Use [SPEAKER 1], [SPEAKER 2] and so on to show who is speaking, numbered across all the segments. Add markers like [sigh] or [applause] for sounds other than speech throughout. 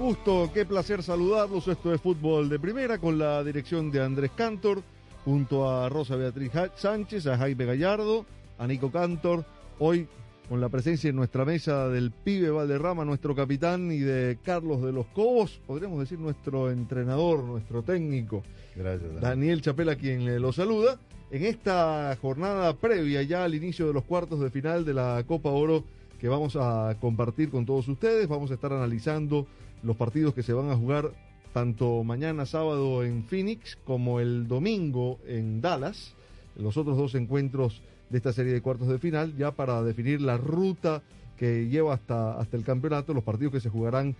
[SPEAKER 1] Gusto, qué placer saludarlos. Esto es Fútbol de Primera con la dirección de Andrés Cantor, junto a Rosa Beatriz Sánchez, a Jaime Gallardo, a Nico Cantor. Hoy con la presencia en nuestra mesa del pibe Valderrama, nuestro capitán, y de Carlos de los Cobos, podríamos decir nuestro entrenador, nuestro técnico.
[SPEAKER 2] Gracias.
[SPEAKER 1] Daniel Chapela quien le lo saluda. En esta jornada previa ya al inicio de los cuartos de final de la Copa Oro que vamos a compartir con todos ustedes, vamos a estar analizando los partidos que se van a jugar tanto mañana sábado en Phoenix como el domingo en Dallas, los otros dos encuentros de esta serie de cuartos de final, ya para definir la ruta que lleva hasta, hasta el campeonato, los partidos que se jugarán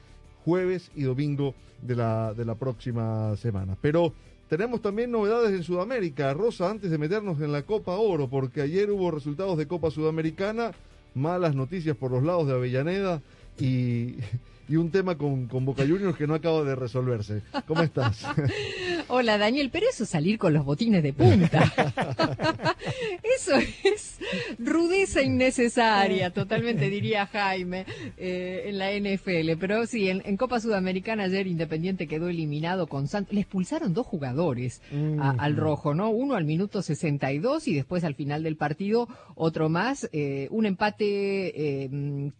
[SPEAKER 1] jueves y domingo de la, de la próxima semana. Pero tenemos también novedades en Sudamérica. Rosa, antes de meternos en la Copa Oro, porque ayer hubo resultados de Copa Sudamericana, malas noticias por los lados de Avellaneda y, y un tema con, con Boca Juniors que no acaba de resolverse. ¿Cómo estás? [laughs]
[SPEAKER 3] Hola Daniel, pero eso es salir con los botines de punta. [laughs] eso es rudeza innecesaria, totalmente diría Jaime, eh, en la NFL. Pero sí, en, en Copa Sudamericana ayer Independiente quedó eliminado con Santos. Le expulsaron dos jugadores a- al rojo, ¿no? Uno al minuto 62 y después al final del partido otro más. eh, un empate eh,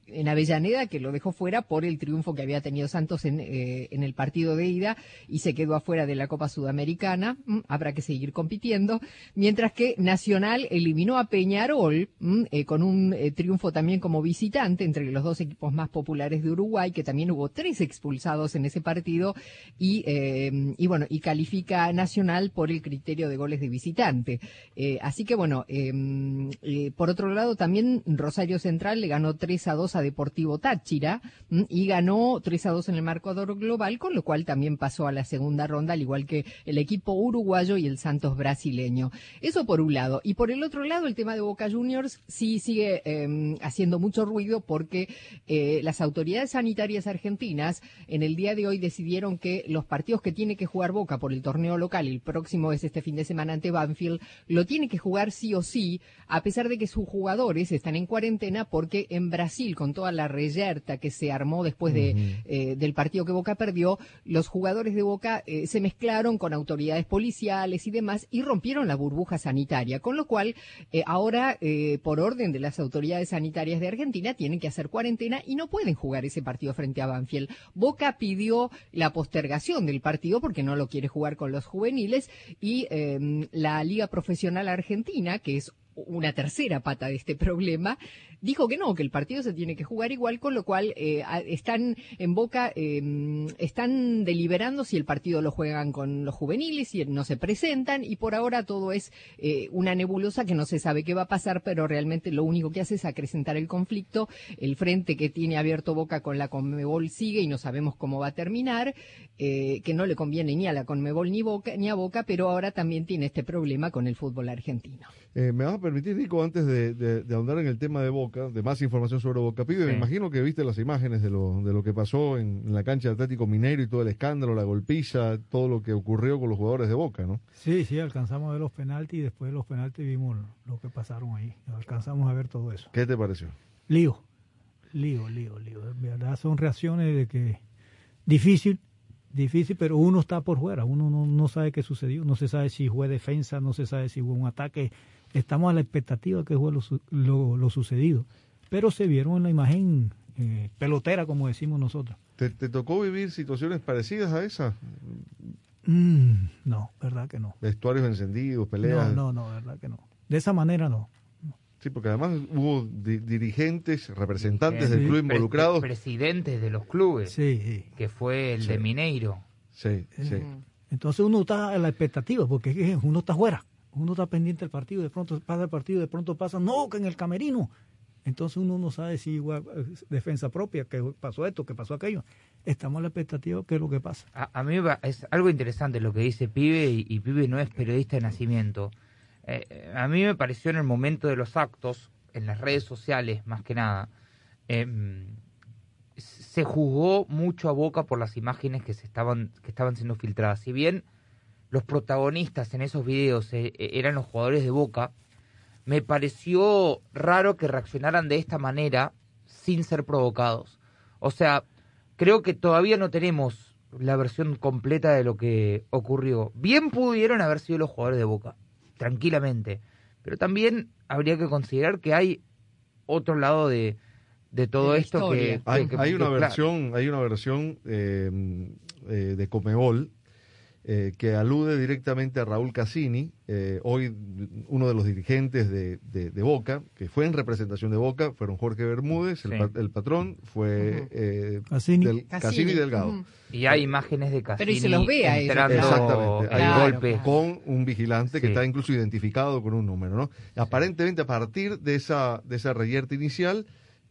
[SPEAKER 3] en Avellaneda que lo dejó fuera por el triunfo que había tenido Santos en, eh, en el partido de ida y se quedó afuera de la Copa Sudamericana. Mm, habrá que seguir compitiendo. Mientras que Nacional eliminó a Peñarol mm, eh, con un eh, triunfo también como visitante entre los dos equipos más populares de Uruguay, que también hubo tres expulsados en ese partido y, eh, bueno, y califica Nacional por el criterio de goles de visitante. Así que bueno, por otro lado también Rosario Central le ganó 3 a 2 a Deportivo Táchira mm, y ganó 3 a 2 en el marcador global, con lo cual también pasó a la segunda ronda, al igual que el equipo uruguayo y el Santos brasileño. Eso por un lado. Y por el otro lado, el tema de Boca Juniors sí sigue eh, haciendo mucho ruido porque eh, las autoridades sanitarias argentinas en el día de hoy decidieron que los partidos que tiene que jugar Boca por el torneo local, el próximo es este fin de semana ante Banfield, lo tiene que jugar sí o sí, a pesar de que sus jugadores están en cuarentena porque en Brasil, con toda la reyerta que se armó después de, eh, del partido que Boca perdió, los jugadores de Boca eh, se mezclaron con autoridades policiales y demás y rompieron la burbuja sanitaria, con lo cual eh, ahora, eh, por orden de las autoridades sanitarias de Argentina, tienen que hacer cuarentena y no pueden jugar ese partido frente a Banfield. Boca pidió la postergación del partido porque no lo quiere jugar con los juveniles y eh, la Liga Profesional Argentina, que es una tercera pata de este problema, dijo que no, que el partido se tiene que jugar igual, con lo cual eh, están en Boca, eh, están deliberando si el partido lo juegan con los juveniles, si no se presentan, y por ahora todo es eh, una nebulosa que no se sabe qué va a pasar, pero realmente lo único que hace es acrecentar el conflicto. El frente que tiene abierto Boca con la Conmebol sigue y no sabemos cómo va a terminar, eh, que no le conviene ni a la Conmebol ni, Boca, ni a Boca, pero ahora también tiene este problema con el fútbol argentino.
[SPEAKER 1] ¿Me a permitir, Nico, antes de, de- de ahondar en el tema de Boca, de más información sobre Boca Pibe? Me imagino que viste las imágenes de lo, de lo que pasó en, en la cancha de Atlético Mineiro y todo el escándalo, la golpiza, todo lo que ocurrió con los jugadores de Boca, ¿no?
[SPEAKER 4] Sí, sí, alcanzamos a ver los penaltis y después de los penaltis vimos lo que pasaron ahí. Alcanzamos a ver todo eso.
[SPEAKER 1] ¿Qué te pareció?
[SPEAKER 4] Lío, lío, lío, lío. De verdad son reacciones de que difícil, difícil, pero uno está por fuera, uno no, no sabe qué sucedió, no se sabe si fue defensa, no se sabe si hubo un ataque. Estamos a la expectativa que fue lo, lo, lo sucedido, pero se vieron en la imagen eh, pelotera, como decimos nosotros.
[SPEAKER 1] ¿Te, te tocó vivir situaciones parecidas a esas?
[SPEAKER 4] Mm, no, verdad que no.
[SPEAKER 1] Vestuarios encendidos, peleas.
[SPEAKER 4] No, no, no, verdad que no. De esa manera no.
[SPEAKER 1] Sí, porque además hubo di- dirigentes, representantes del club
[SPEAKER 5] Pre-
[SPEAKER 1] involucrados.
[SPEAKER 5] presidentes de los clubes,
[SPEAKER 4] Sí, sí.
[SPEAKER 5] que fue el
[SPEAKER 1] Sí.
[SPEAKER 5] de Mineiro.
[SPEAKER 1] Sí, sí.
[SPEAKER 4] Entonces uno está a la expectativa, porque es que uno está afuera, uno está pendiente del partido, de pronto pasa el partido, de pronto pasa, no, que en el camerino. Entonces uno no sabe si igual eh, defensa propia, que pasó esto, que pasó aquello. Estamos a la expectativa, ¿qué es lo que pasa?
[SPEAKER 5] A, a mí es algo interesante lo que dice Pibe, y, y Pibe no es periodista de nacimiento. Eh, eh, a mí me pareció en el momento de los actos, en las redes sociales más que nada, em, se juzgó mucho a Boca por las imágenes que se estaban que estaban siendo filtradas. Si bien los protagonistas en esos videos eh, eh, eran los jugadores de Boca, me pareció raro que reaccionaran de esta manera sin ser provocados. O sea, creo que todavía no tenemos la versión completa de lo que ocurrió. Bien pudieron haber sido los jugadores de Boca, tranquilamente. Pero también habría que considerar que hay otro lado de, de todo esto que,
[SPEAKER 1] Hay,
[SPEAKER 5] que-
[SPEAKER 1] hay
[SPEAKER 5] que-
[SPEAKER 1] una
[SPEAKER 5] claro.
[SPEAKER 1] versión, hay una versión eh, eh, de Comebol eh, que alude directamente a Raúl Cassini, eh, hoy uno de los dirigentes de, de- de Boca, que fue en representación de Boca, fueron Jorge Bermúdez, el,
[SPEAKER 5] Sí.
[SPEAKER 1] pa- el patrón, fue
[SPEAKER 6] Ujú.
[SPEAKER 1] eh,
[SPEAKER 4] Cassini.
[SPEAKER 1] del- Cassini Delgado.
[SPEAKER 6] Ujú.
[SPEAKER 5] Y hay imágenes de Cassini
[SPEAKER 6] Pero y se los ve a ellos.
[SPEAKER 5] entrando
[SPEAKER 1] Exactamente,
[SPEAKER 5] en
[SPEAKER 1] hay
[SPEAKER 5] golpes.
[SPEAKER 6] claro.
[SPEAKER 1] con un vigilante que está incluso identificado con un número, ¿no? Aparentemente a partir de esa de esa reyerta inicial,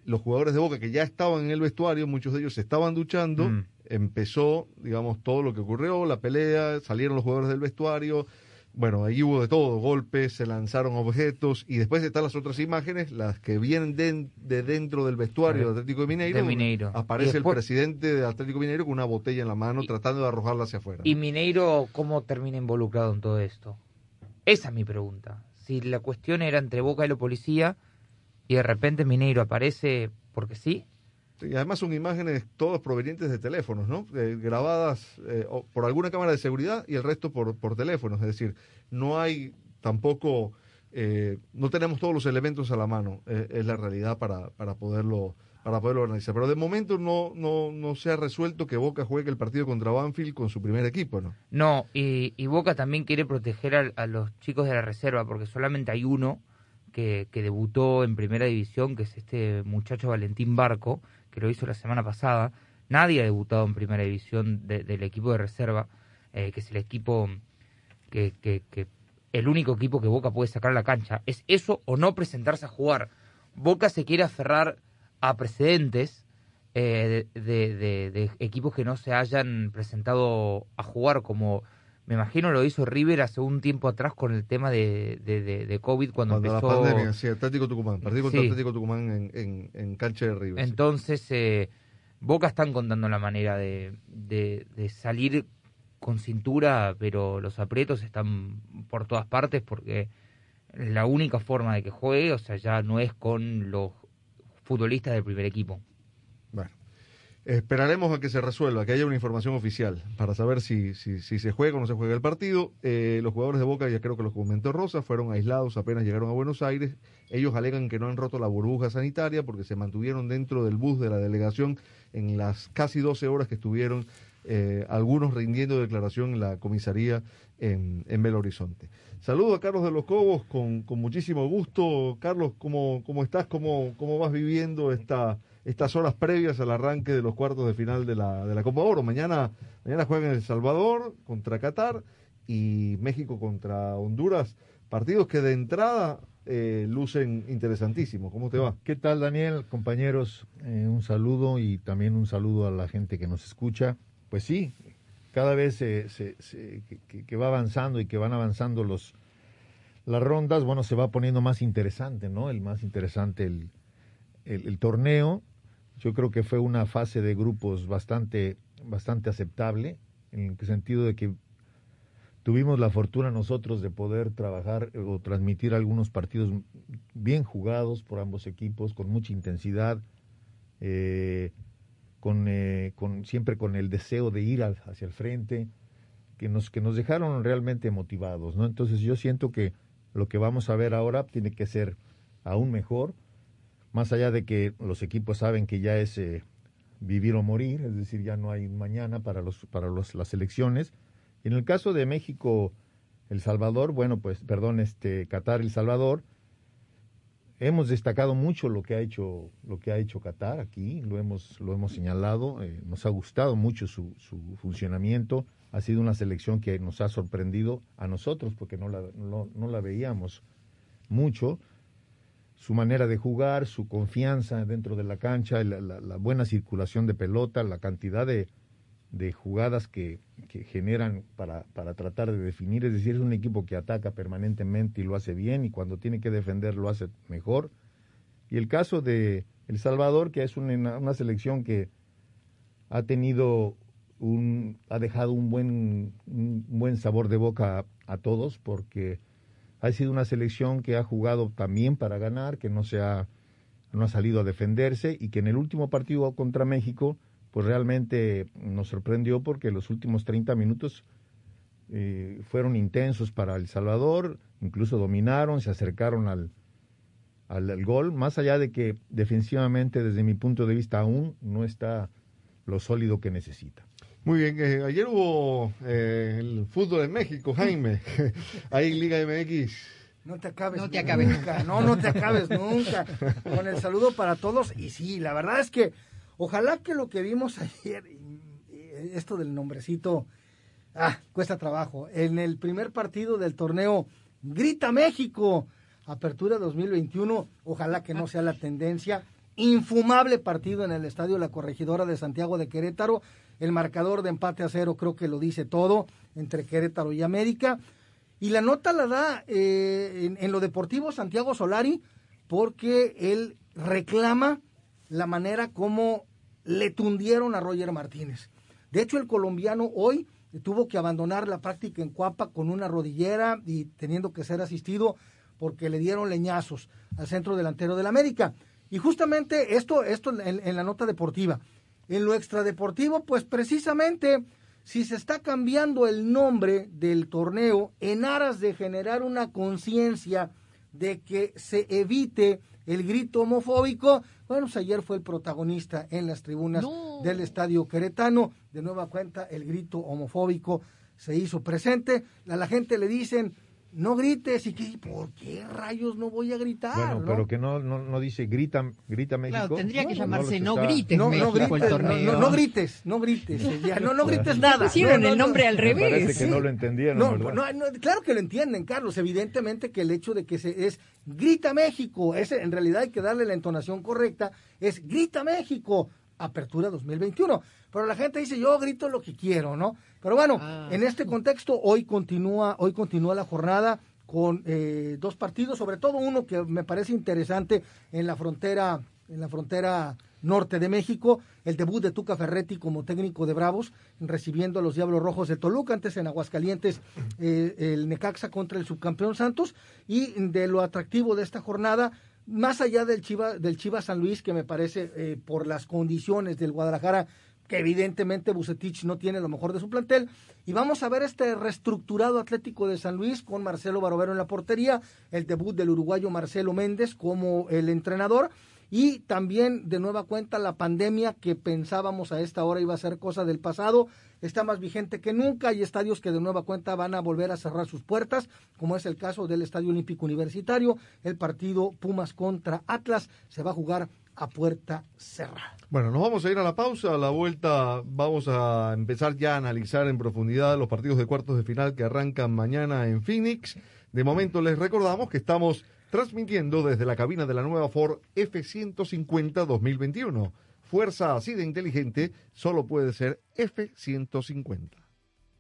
[SPEAKER 1] los jugadores de Boca que ya estaban en el vestuario, muchos de ellos se estaban duchando,
[SPEAKER 5] Mm.
[SPEAKER 1] empezó, digamos, todo lo que ocurrió, la pelea, salieron los jugadores del vestuario, bueno, ahí hubo de todo, golpes, se lanzaron objetos y después están las otras imágenes, las que vienen de, de dentro del vestuario de Atlético de Mineiro,
[SPEAKER 5] De
[SPEAKER 1] donde
[SPEAKER 5] Mineiro.
[SPEAKER 1] aparece
[SPEAKER 5] después-
[SPEAKER 1] el presidente de Atlético Mineiro con una botella en la mano
[SPEAKER 5] Y-
[SPEAKER 1] tratando de arrojarla hacia afuera.
[SPEAKER 5] ¿Y Mineiro cómo termina involucrado en todo esto? Esa es mi pregunta. Si la cuestión era entre Boca y la policía y de repente Mineiro aparece porque sí,
[SPEAKER 1] Y además son imágenes todas provenientes de teléfonos, ¿no? Eh, grabadas eh, por alguna cámara de seguridad y el resto por, por teléfonos. Es decir, no hay tampoco, eh, no tenemos todos los elementos a la mano, eh, es la realidad para, para poderlo para poderlo analizar. Pero de momento no, no, no se ha resuelto que Boca juegue el partido contra Banfield con su primer equipo, ¿no?
[SPEAKER 5] No, y, y Boca también quiere proteger a, a los chicos de la reserva, porque solamente hay uno que, debutó en primera división, que es este muchacho Valentín Barco, que lo hizo la semana pasada. Nadie ha debutado en primera división de- del equipo de reserva, eh, que es el equipo que, el único equipo que Boca puede sacar a la cancha. Es eso o no presentarse a jugar. Boca se quiere aferrar a precedentes eh, de- de- de equipos que no se hayan presentado a jugar, como me imagino lo hizo River hace un tiempo atrás con el tema de, de, de- de COVID cuando,
[SPEAKER 1] Cuando
[SPEAKER 5] empezó.
[SPEAKER 1] la pandemia, sí, Atlético Tucumán, partido contra
[SPEAKER 5] Sí.
[SPEAKER 1] Atlético Tucumán en, en, en cancha de River. sí.
[SPEAKER 5] Entonces, eh, Boca está encontrando la manera de, de, de salir con cintura, pero los aprietos están por todas partes porque la única forma de que juegue, o sea, ya no es con los futbolistas del primer equipo.
[SPEAKER 1] Esperaremos a que se resuelva, que haya una información oficial para saber si, si, si se juega o no se juega el partido. Eh, los jugadores de Boca, ya creo que los comentó Rosa, fueron aislados apenas llegaron a Buenos Aires. Ellos alegan que no han roto la burbuja sanitaria porque se mantuvieron dentro del bus de la delegación en las casi 12 horas que estuvieron eh, algunos rindiendo declaración en la comisaría en, en Belo Horizonte. Saludo a Carlos de los Cobos con, con muchísimo gusto. Carlos, ¿cómo, cómo estás? ¿Cómo, ¿Cómo vas viviendo esta, estas horas previas al arranque de los cuartos de final de la, de la Copa Oro? Mañana, mañana juegan El Salvador contra Qatar y México contra Honduras. Partidos que de entrada eh, lucen interesantísimos. ¿Cómo te va?
[SPEAKER 2] ¿Qué tal, Daniel? Compañeros, eh, un saludo y también un saludo a la gente que nos escucha. Pues sí, cada vez se, se- que- va avanzando y que van avanzando los las rondas, bueno, se va poniendo más interesante, ¿no? El más interesante el, el torneo. Yo creo que fue una fase de grupos bastante, bastante aceptable, en el sentido de que tuvimos la fortuna nosotros de poder trabajar eh, o transmitir algunos partidos bien jugados por ambos equipos, con mucha intensidad, eh, con, eh, siempre con el deseo de ir hacia el frente, que nos, que nos dejaron realmente motivados, ¿no? Entonces yo siento que lo que vamos a ver ahora tiene que ser aún mejor, más allá de que los equipos saben que ya es eh, vivir o morir, es decir, ya no hay mañana para, los, para los, las elecciones. En el caso de México, El Salvador, bueno, pues, perdón, este, Qatar, El Salvador, hemos destacado mucho lo que ha hecho lo que ha hecho Qatar aquí, lo hemos lo hemos señalado, eh, nos ha gustado mucho su, su, funcionamiento, ha sido una selección que nos ha sorprendido a nosotros porque no la, no, no la veíamos mucho su manera de jugar, su confianza dentro de la cancha, la, la, la buena circulación de pelota, la cantidad de, de jugadas que, generan para, para, tratar de definir. Es decir, es un equipo que ataca permanentemente y lo hace bien y cuando tiene que defender lo hace mejor. Y el caso de El Salvador, que es una, una selección que ha tenido un, ha dejado un buen, buen sabor de boca a todos porque ha sido una selección que ha jugado también para ganar, que no se ha, no ha salido a defenderse y que en el último partido contra México, pues realmente nos sorprendió porque los últimos 30 minutos eh, fueron intensos para El Salvador, incluso dominaron, se acercaron al, al, al, gol, más allá de que defensivamente, desde mi punto de vista, aún no está lo sólido que necesita.
[SPEAKER 1] Muy bien, eh, ayer hubo eh, el fútbol en México, Jaime, [laughs] ahí Liga MX.
[SPEAKER 7] No te acabes.
[SPEAKER 6] No te acabes.
[SPEAKER 7] Nunca, [laughs] no, no te acabes nunca. Con el saludo para todos. Y sí, la verdad es que ojalá que lo que vimos ayer, esto del nombrecito, ah, cuesta trabajo. En el primer partido del torneo, Grita México, Apertura 2021, ojalá que no sea la tendencia. Infumable partido en el Estadio La Corregidora de Santiago de Querétaro. El marcador de empate a cero creo que lo dice todo entre Querétaro y América. Y la nota la da eh, en, lo deportivo Santiago Solari porque él reclama la manera como le tundieron a Roger Martínez. De hecho, el colombiano hoy tuvo que abandonar la práctica en Cuapa con una rodillera y teniendo que ser asistido porque le dieron leñazos al centro delantero del América. Y justamente esto, esto en, en la nota deportiva. En lo extradeportivo, pues precisamente si se está cambiando el nombre del torneo en aras de generar una conciencia de que se evite el grito homofóbico, bueno, pues ayer fue el protagonista en las tribunas no. del Estadio Queretano, de nueva cuenta el grito homofóbico se hizo presente, a la gente le dicen, no grites. Y que por qué rayos no voy a gritar
[SPEAKER 2] bueno
[SPEAKER 7] ¿no?
[SPEAKER 2] pero que no, no no dice grita grita México.
[SPEAKER 6] Claro, tendría que
[SPEAKER 2] no,
[SPEAKER 6] llamarse no, grites
[SPEAKER 7] no,
[SPEAKER 6] México,
[SPEAKER 7] grites,
[SPEAKER 6] el torneo.
[SPEAKER 7] no, grites no grites ya, no no grites nada.
[SPEAKER 6] pusieron el nombre al revés
[SPEAKER 2] parece que no lo entendieron
[SPEAKER 7] no, claro que lo entienden Carlos. Evidentemente que el hecho de que se es grita México ese en realidad hay que darle la entonación correcta es grita México apertura 2021 pero la gente dice yo grito lo que quiero no pero bueno ah. en este contexto hoy continúa hoy continúa la jornada con eh, dos partidos, sobre todo uno que me parece interesante en la frontera, en la frontera norte de México, el debut de Tuca Ferretti como técnico de Bravos, recibiendo a los Diablos Rojos de Toluca, antes en Aguascalientes eh, el Necaxa contra el subcampeón Santos, y de lo atractivo de esta jornada, más allá del Chiva, del Chivas San Luis, que me parece eh, por las condiciones del Guadalajara que evidentemente Bucetich no tiene lo mejor de su plantel. Y vamos a ver este reestructurado Atlético de San Luis con Marcelo Barovero en la portería, el debut del uruguayo Marcelo Méndez como el entrenador y también de nueva cuenta la pandemia que pensábamos a esta hora iba a ser cosa del pasado, está más vigente que nunca, hay estadios que de nueva cuenta van a volver a cerrar sus puertas, como es el caso del Estadio Olímpico Universitario, el partido Pumas contra Atlas se va a jugar a puerta cerrada.
[SPEAKER 1] Bueno, nos vamos a ir a la pausa. A la vuelta vamos a empezar ya a analizar en profundidad los partidos de cuartos de final que arrancan mañana en Phoenix. De momento les recordamos que estamos transmitiendo desde la cabina de la nueva Ford F150 2021. Fuerza así de inteligente solo puede ser F150.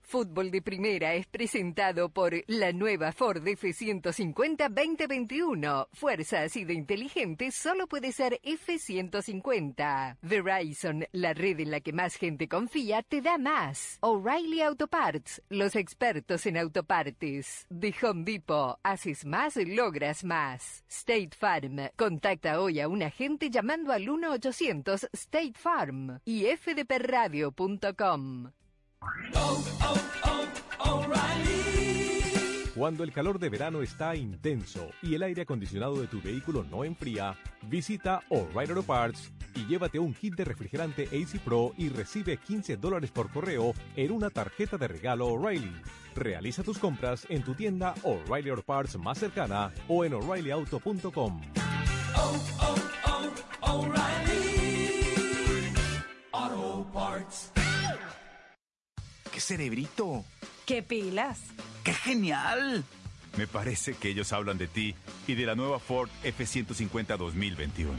[SPEAKER 3] Fútbol de Primera es presentado por la nueva Ford F150 2021. Fuerza así de inteligente solo puede ser F150. Verizon, la red en la que más gente confía, te da más. O'Reilly Auto Parts, los expertos en autopartes. De Home Depot, haces más, logras más. State Farm, contacta hoy a un agente llamando al 1-800 State Farm y fdpradio.com.
[SPEAKER 8] Oh, oh, oh, Cuando el calor de verano está intenso y el aire acondicionado de tu vehículo no enfría, visita O'Reilly Auto Parts y llévate un kit de refrigerante AC Pro y recibe 15 dólares por correo en una tarjeta de regalo O'Reilly. Realiza tus compras en tu tienda O'Reilly Auto Parts más cercana o en o'ReillyAuto.com.
[SPEAKER 9] ¡Qué cerebrito!
[SPEAKER 10] ¿Qué pilas?
[SPEAKER 9] ¡Qué genial! Me parece que ellos hablan de ti y de la nueva Ford F-150 2021,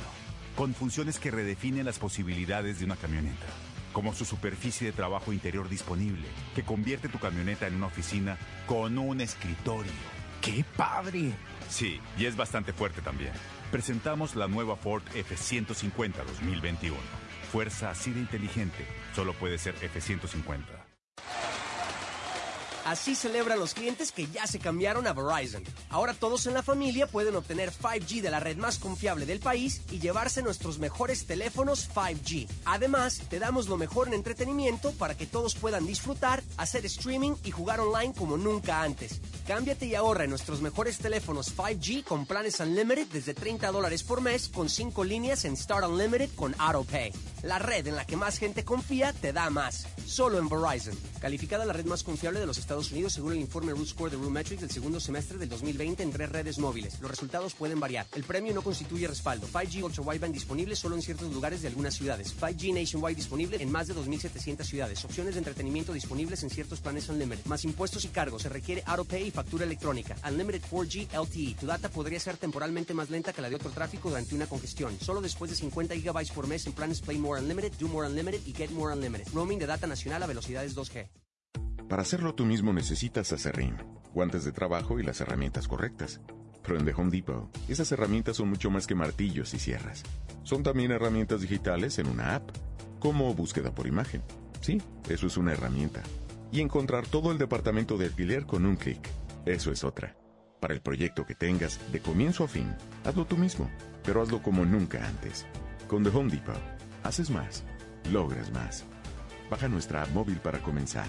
[SPEAKER 9] con funciones que redefinen las posibilidades de una camioneta, como su superficie de trabajo interior disponible, que convierte tu camioneta en una oficina con un escritorio. ¡Qué padre! Sí, y es bastante fuerte también. Presentamos la nueva Ford F-150 2021. Fuerza así de inteligente, solo puede ser F-150.
[SPEAKER 11] Así celebran los clientes que ya se cambiaron a Verizon. Ahora todos en la familia pueden obtener 5G de la red más confiable del país y llevarse nuestros mejores teléfonos 5G. Además, te damos lo mejor en entretenimiento para que todos puedan disfrutar, hacer streaming y jugar online como nunca antes. Cámbiate y ahorra en nuestros mejores teléfonos 5G con planes Unlimited desde 30 dólares por mes con 5 líneas en Start Unlimited con AutoPay. La red en la que más gente confía te da más. Solo en Verizon. Calificada la red más confiable de los Estados Unidos según el informe Root Score de Metrics del segundo semestre del 2020 en tres redes móviles. Los resultados pueden variar. El premio no constituye respaldo. 5G Ultra Wideband disponible solo en ciertos lugares de algunas ciudades. 5G Nationwide disponible en más de 2.700 ciudades. Opciones de entretenimiento disponibles en ciertos planes Unlimited. Más impuestos y cargos. Se requiere AutoPay y factura electrónica. Unlimited 4G LTE. Tu data podría ser temporalmente más lenta que la de otro tráfico durante una congestión. Solo después de 50 GB por mes en planes Play More Unlimited, Do More Unlimited y Get More Unlimited. Roaming de data nacional a velocidades 2G.
[SPEAKER 12] Para hacerlo tú mismo necesitas acerrín, guantes de trabajo y las herramientas correctas. Pero en The Home Depot, esas herramientas son mucho más que martillos y sierras. Son también herramientas digitales en una app, como búsqueda por imagen. Sí, eso es una herramienta. Y encontrar todo el departamento de alquiler con un clic. Eso es otra. Para el proyecto que tengas, de comienzo a fin, hazlo tú mismo, pero hazlo como nunca antes. Con The Home Depot, haces más, logras más. Baja nuestra app móvil para comenzar.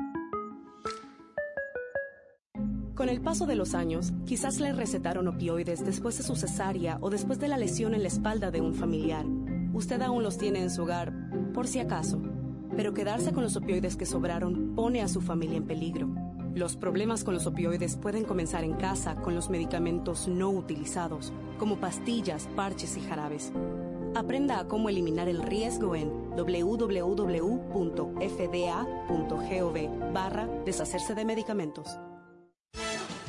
[SPEAKER 13] Con el paso de los años, quizás le recetaron opioides después de su cesárea o después de la lesión en la espalda de un familiar. Usted aún los tiene en su hogar, por si acaso. Pero quedarse con los opioides que sobraron pone a su familia en peligro. Los problemas con los opioides pueden comenzar en casa con los medicamentos no utilizados, como pastillas, parches y jarabes. Aprenda a cómo eliminar el riesgo en www.fda.gov barra deshacerse de medicamentos.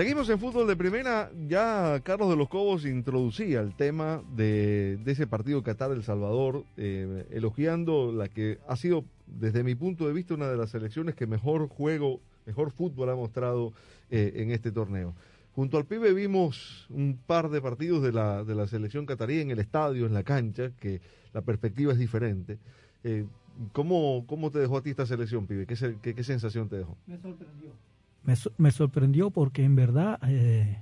[SPEAKER 1] Seguimos en fútbol de primera. Ya Carlos de los Cobos introducía el tema de, ese partido Qatar-El Salvador, eh, elogiando la que ha sido, desde mi punto de vista, una de las selecciones que mejor juego, mejor fútbol ha mostrado eh, en este torneo. Junto al pibe vimos un par de partidos de la, de la selección catarí en el estadio, en la cancha, que la perspectiva es diferente. Eh, ¿cómo, ¿Cómo te dejó a ti esta selección, pibe? ¿Qué, se- qué- qué sensación te dejó?
[SPEAKER 4] Me sorprendió. Me, so- me sorprendió porque en verdad, eh,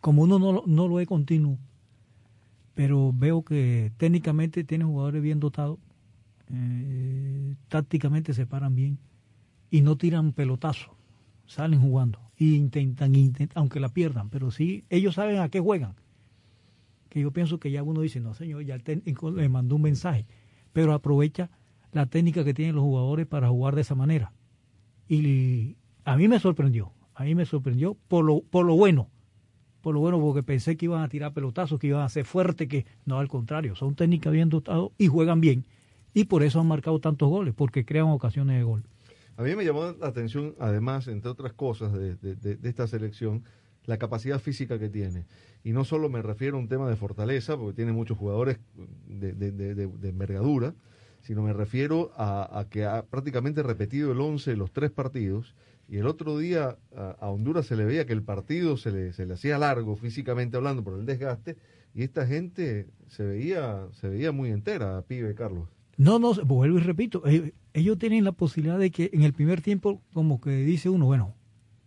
[SPEAKER 4] como uno no, lo- no lo es continuo, pero veo que técnicamente tiene jugadores bien dotados, eh, tácticamente se paran bien y no tiran pelotazos, salen jugando e intentan, aunque la pierdan, pero sí, ellos saben a qué juegan. Que yo pienso que ya uno dice, no señor, ya le mandó un mensaje, pero aprovecha la técnica que tienen los jugadores para jugar de esa manera. Y a mí me sorprendió, a mí me sorprendió por lo, por lo bueno, por lo bueno, porque pensé que iban a tirar pelotazos, que iban a ser fuertes, que no, al contrario, son técnicas bien dotados y juegan bien. Y por eso han marcado tantos goles, porque crean ocasiones de gol.
[SPEAKER 1] A mí me llamó la atención, además, entre otras cosas de, de- de- esta selección, la capacidad física que tiene. Y no solo me refiero a un tema de fortaleza, porque tiene muchos jugadores de, envergadura, sino me refiero a, que ha prácticamente repetido el 11 en los tres partidos. Y el otro día a, a Honduras se le veía que el partido se le, se le hacía largo físicamente hablando por el desgaste. Y esta gente se veía, se veía muy entera, pibe Carlos.
[SPEAKER 4] No, no, vuelvo y repito, eh, ellos tienen la posibilidad de que en el primer tiempo, como que dice uno, bueno,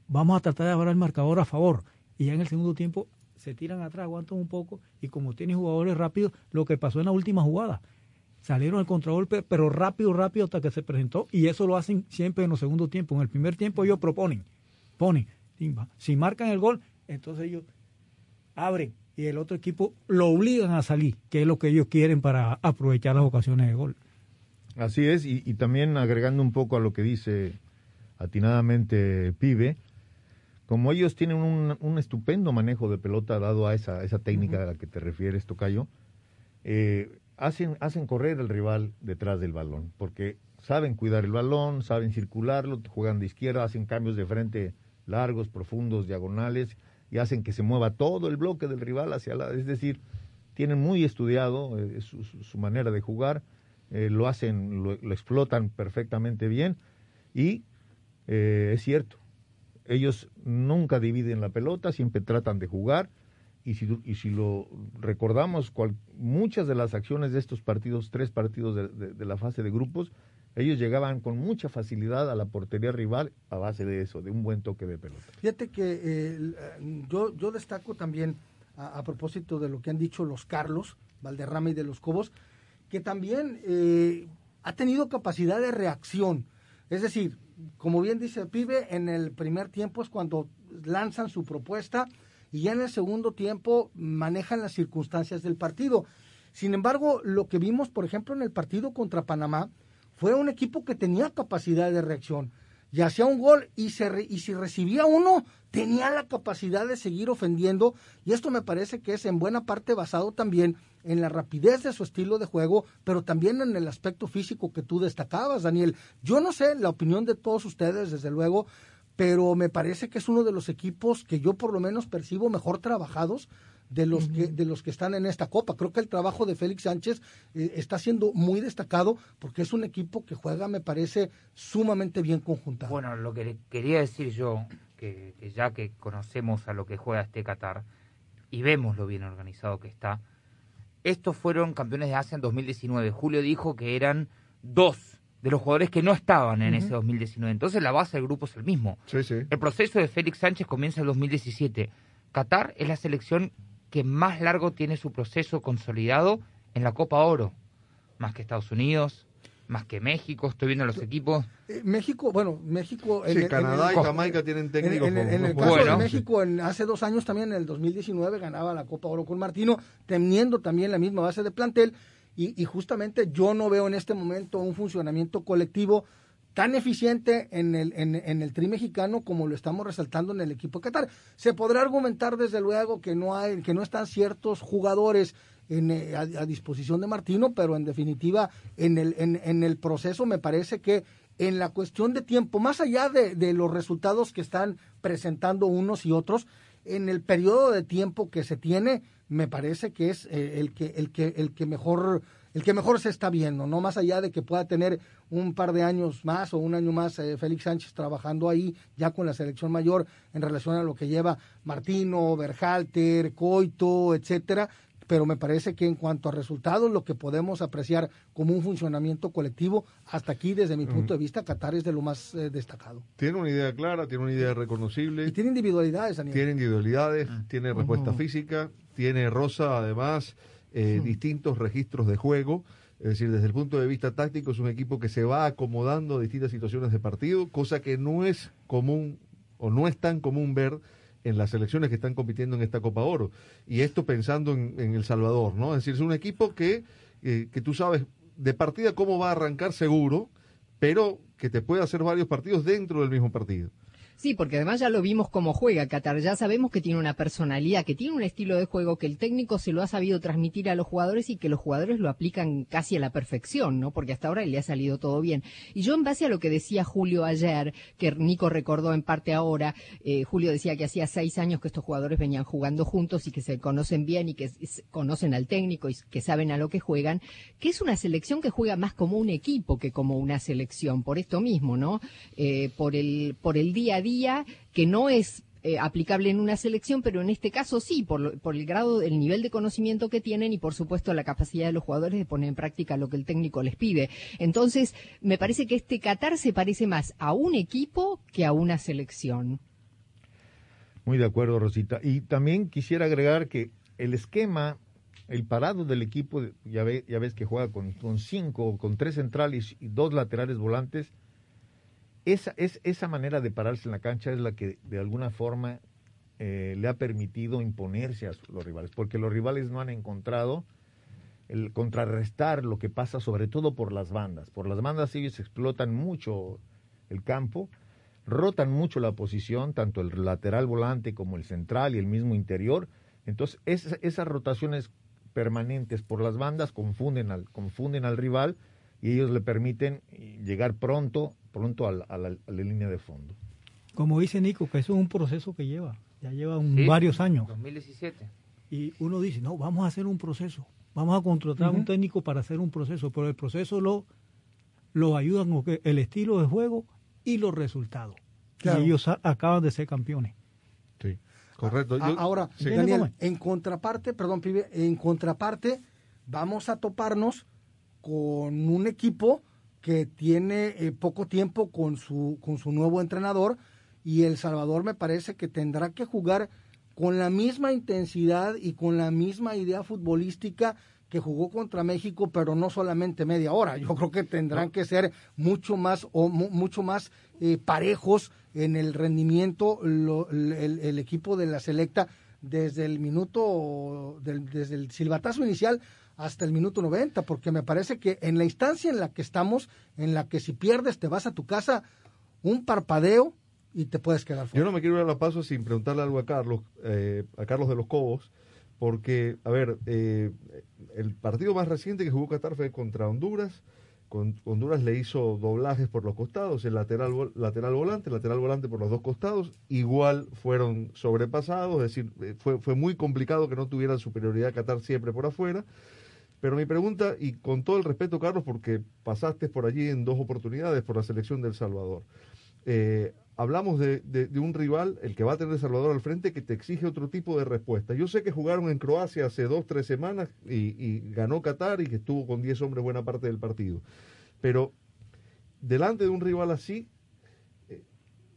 [SPEAKER 4] vamos a tratar de agarrar el marcador a favor. Y ya en el segundo tiempo se tiran atrás, aguantan un poco, y como tienen jugadores rápidos, lo que pasó en la última jugada. Salieron al contragolpe, pero rápido, rápido hasta que se presentó, y eso lo hacen siempre en los segundos tiempos. En el primer tiempo ellos proponen, ponen, si marcan el gol, entonces ellos abren y el otro equipo lo obligan a salir, que es lo que ellos quieren para aprovechar las ocasiones de gol.
[SPEAKER 2] Así es, y, y también agregando un poco a lo que dice atinadamente Pibe, como ellos tienen un, un estupendo manejo de pelota dado a esa, esa técnica a la que te refieres, Tocayo, eh, hacen, hacen correr al rival detrás del balón, porque saben cuidar el balón, saben circularlo, juegan de izquierda, hacen cambios de frente largos, profundos, diagonales, y hacen que se mueva todo el bloque del rival hacia la... Es decir, tienen muy estudiado eh, su manera de jugar, eh, lo hacen, lo, lo explotan perfectamente bien, y eh, es cierto, ellos nunca dividen la pelota, siempre tratan de jugar, y si, y si lo recordamos, cual- muchas de las acciones de estos partidos, tres partidos de, la fase de grupos, ellos llegaban con mucha facilidad a la portería rival a base de eso, de un buen toque de pelota.
[SPEAKER 7] Fíjate que eh, yo, yo destaco también, a, a propósito de lo que han dicho los Carlos, Valderrama y de los Cobos, que también eh, ha tenido capacidad de reacción. Es decir, como bien dice el pibe, en el primer tiempo es cuando lanzan su propuesta y ya en el segundo tiempo manejan las circunstancias del partido. Sin embargo, lo que vimos, por ejemplo, en el partido contra Panamá, fue un equipo que tenía capacidad de reacción y hacía un gol y, se re- y si recibía uno, tenía la capacidad de seguir ofendiendo y esto me parece que es en buena parte basado también en la rapidez de su estilo de juego, pero también en el aspecto físico que tú destacabas, Daniel. Yo no sé la opinión de todos ustedes, desde luego, pero me parece que es uno de los equipos que yo por lo menos percibo mejor trabajados de los que de los que están en esta copa. Creo que el trabajo de Félix Sánchez eh, está siendo muy destacado porque es un equipo que juega, me parece, sumamente bien conjuntado.
[SPEAKER 5] Bueno, lo que le quería decir yo, que, que ya que conocemos a lo que juega este Qatar y vemos lo bien organizado que está, estos fueron campeones de Asia en 2019. Julio dijo que eran dos de los jugadores que no estaban en ese 2019. Entonces la base del grupo es el mismo.
[SPEAKER 1] Sí, sí.
[SPEAKER 5] El proceso de Félix Sánchez comienza en 2017. Qatar es la selección que más largo tiene su proceso consolidado en la Copa Oro. Más que Estados Unidos, más que México. Estoy viendo los equipos.
[SPEAKER 7] Eh, México, bueno, México...
[SPEAKER 1] Sí, Canadá y Jamaica tienen técnicos
[SPEAKER 7] En, en- en el
[SPEAKER 1] como-
[SPEAKER 7] caso
[SPEAKER 1] Bueno.
[SPEAKER 7] de México, en, hace dos años también, en el 2019, ganaba la Copa Oro con Martino, teniendo también la misma base de plantel. Y, y justamente yo no veo en este momento un funcionamiento colectivo tan eficiente en el, en, en el tri mexicano como lo estamos resaltando en el equipo de Qatar. Se podrá argumentar desde luego que no hay, que no están ciertos jugadores en, eh, a, a disposición de Martino, pero en definitiva en el, en, en el proceso me parece que en la cuestión de tiempo, más allá de, de los resultados que están presentando unos y otros, en el periodo de tiempo que se tiene, me parece que es eh, el que el que el que mejor el que mejor se está viendo, no más allá de que pueda tener un par de años más o un año más eh, Félix Sánchez trabajando ahí ya con la selección mayor en relación a lo que lleva Martino, Berhalter, Coito, etcétera, pero me parece que en cuanto a resultados, lo que podemos apreciar como un funcionamiento colectivo, hasta aquí, desde mi punto de vista, Qatar es de lo más eh, destacado.
[SPEAKER 1] Tiene una idea clara, tiene una idea reconocible.
[SPEAKER 7] Y tiene individualidades, Daniel.
[SPEAKER 1] Tiene individualidades,
[SPEAKER 5] Ah.
[SPEAKER 1] tiene respuesta física, tiene Rosa además eh, distintos registros de juego. Es decir, desde el punto de vista táctico es un equipo que se va acomodando a distintas situaciones de partido, cosa que no es común o no es tan común ver en las selecciones que están compitiendo en esta Copa Oro. Y esto pensando en, El Salvador, ¿no? Es decir, es un equipo que, eh, que tú sabes de partida cómo va a arrancar seguro, pero que te puede hacer varios partidos dentro del mismo partido.
[SPEAKER 6] Sí, porque además ya lo vimos cómo juega Qatar. Ya sabemos que tiene una personalidad, que tiene un estilo de juego que el técnico se lo ha sabido transmitir a los jugadores y que los jugadores lo aplican casi a la perfección, ¿no? Porque hasta ahora le ha salido todo bien. Y yo en base a lo que decía Julio ayer, que Nico recordó en parte ahora, eh, Julio decía que hacía seis años que estos jugadores venían jugando juntos y que se conocen bien y que conocen al técnico y que saben a lo que juegan, que es una selección que juega más como un equipo que como una selección, por esto mismo, ¿no? Eh, por el por el día a día que no es eh, aplicable en una selección, pero en este caso sí, por, lo- por el grado, el nivel de conocimiento que tienen y por supuesto la capacidad de los jugadores de poner en práctica lo que el técnico les pide. Entonces, me parece que este Qatar se parece más a un equipo que a una selección.
[SPEAKER 2] Muy de acuerdo, Rosita. Y también quisiera agregar que el esquema, el parado del equipo, ya, ve- ya ves que juega con, con cinco, con tres centrales y dos laterales volantes. Esa, es, esa manera de pararse en la cancha es la que de alguna forma eh, le ha permitido imponerse a los rivales, porque los rivales no han encontrado el contrarrestar lo que pasa sobre todo por las bandas. Por las bandas ellos explotan mucho el campo, rotan mucho la posición, tanto el lateral volante como el central y el mismo interior. Entonces, es- esas rotaciones permanentes por las bandas confunden al, confunden al rival y ellos le permiten llegar pronto, pronto a la, a la- a la línea de fondo.
[SPEAKER 4] Como dice Nico, que eso es un proceso que lleva, ya lleva un-
[SPEAKER 5] Sí,
[SPEAKER 4] varios años.
[SPEAKER 5] 2017.
[SPEAKER 4] Y uno dice, no, vamos a hacer un proceso, vamos a contratar a un técnico para hacer un proceso, pero el proceso lo, lo ayudan con que el estilo de juego y los resultados.
[SPEAKER 7] Claro.
[SPEAKER 4] Y ellos a- acaban de ser campeones.
[SPEAKER 1] Sí, correcto. Yo-
[SPEAKER 7] Ahora,
[SPEAKER 1] Sí.
[SPEAKER 7] Daniel, en contraparte, perdón, pibe, en contraparte, vamos a toparnos con un equipo que tiene eh, poco tiempo con su, con su nuevo entrenador y El Salvador me parece que tendrá que jugar con la misma intensidad y con la misma idea futbolística que jugó contra México, pero no solamente media hora. Yo creo que tendrán que ser mucho más o mu- mucho más eh, parejos en el rendimiento lo- el, el equipo de la selecta desde el minuto del- desde el silbatazo inicial hasta el minuto 90, porque me parece que en la instancia en la que estamos, en la que si pierdes te vas a tu casa, un parpadeo y te puedes quedar fuera.
[SPEAKER 1] Yo no me quiero ir a la paso sin preguntarle algo a Carlos, eh, a Carlos de los Cobos, porque, a ver, eh, el partido más reciente que jugó Qatar fue contra Honduras. Con, Honduras le hizo doblajes por los costados, el lateral, lateral volante, lateral volante por los dos costados. Igual fueron sobrepasados, es decir, eh, fue, fue muy complicado que no tuvieran superioridad Qatar siempre por afuera. Pero mi pregunta, y con todo el respeto, Carlos, porque pasaste por allí en dos oportunidades por la selección del Salvador. Eh, hablamos de, un rival, el que va a tener El Salvador al frente, que te exige otro tipo de respuesta. Yo sé que jugaron en Croacia hace dos, tres semanas y, y ganó Qatar y que estuvo con 10 hombres buena parte del partido. Pero delante de un rival así,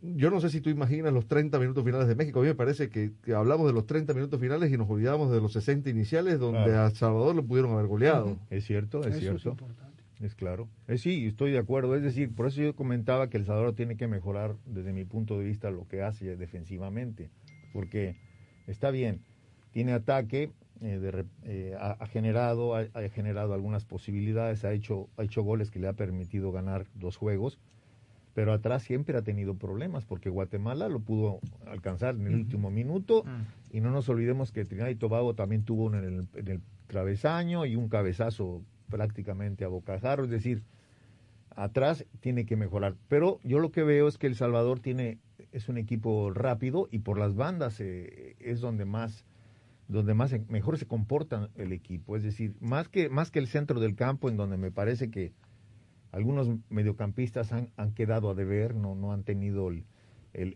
[SPEAKER 1] yo no sé si tú imaginas los 30 minutos finales de México. A mí me parece que, que hablamos de los 30 minutos finales y nos olvidamos de los 60 iniciales donde
[SPEAKER 2] Claro.
[SPEAKER 1] a Salvador lo pudieron haber goleado.
[SPEAKER 2] Es cierto, es
[SPEAKER 7] Eso es
[SPEAKER 2] cierto.
[SPEAKER 7] importante.
[SPEAKER 2] Es claro. Eh, sí, estoy de acuerdo. Es decir, por eso yo comentaba que El Salvador tiene que mejorar desde mi punto de vista lo que hace defensivamente. Porque está bien, tiene ataque, eh, de re- eh, ha, ha generado, ha, ha generado algunas posibilidades, ha hecho, ha hecho goles que le ha permitido ganar dos juegos, pero atrás siempre ha tenido problemas porque Guatemala lo pudo alcanzar en el último minuto y no nos olvidemos que Trinidad y Tobago también tuvo uno en el, en el travesaño y un cabezazo prácticamente a bocajarro, es decir, atrás tiene que mejorar. Pero yo lo que veo es que El Salvador tiene es un equipo rápido y por las bandas eh, es donde más donde más mejor se comporta el equipo, es decir, más que más que el centro del campo en donde me parece que algunos mediocampistas han, han quedado a deber, no no han tenido el-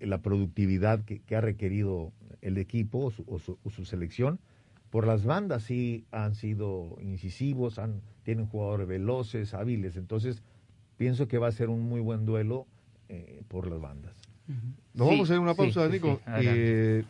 [SPEAKER 2] la productividad que, que ha requerido el equipo o su, o su- o su selección. Por las bandas sí han sido incisivos, han, tienen jugadores veloces, hábiles, entonces pienso que va a ser un muy buen duelo eh, por las bandas.
[SPEAKER 1] Nos vamos a ir a una pausa,
[SPEAKER 5] sí,
[SPEAKER 1] Nico,
[SPEAKER 5] sí,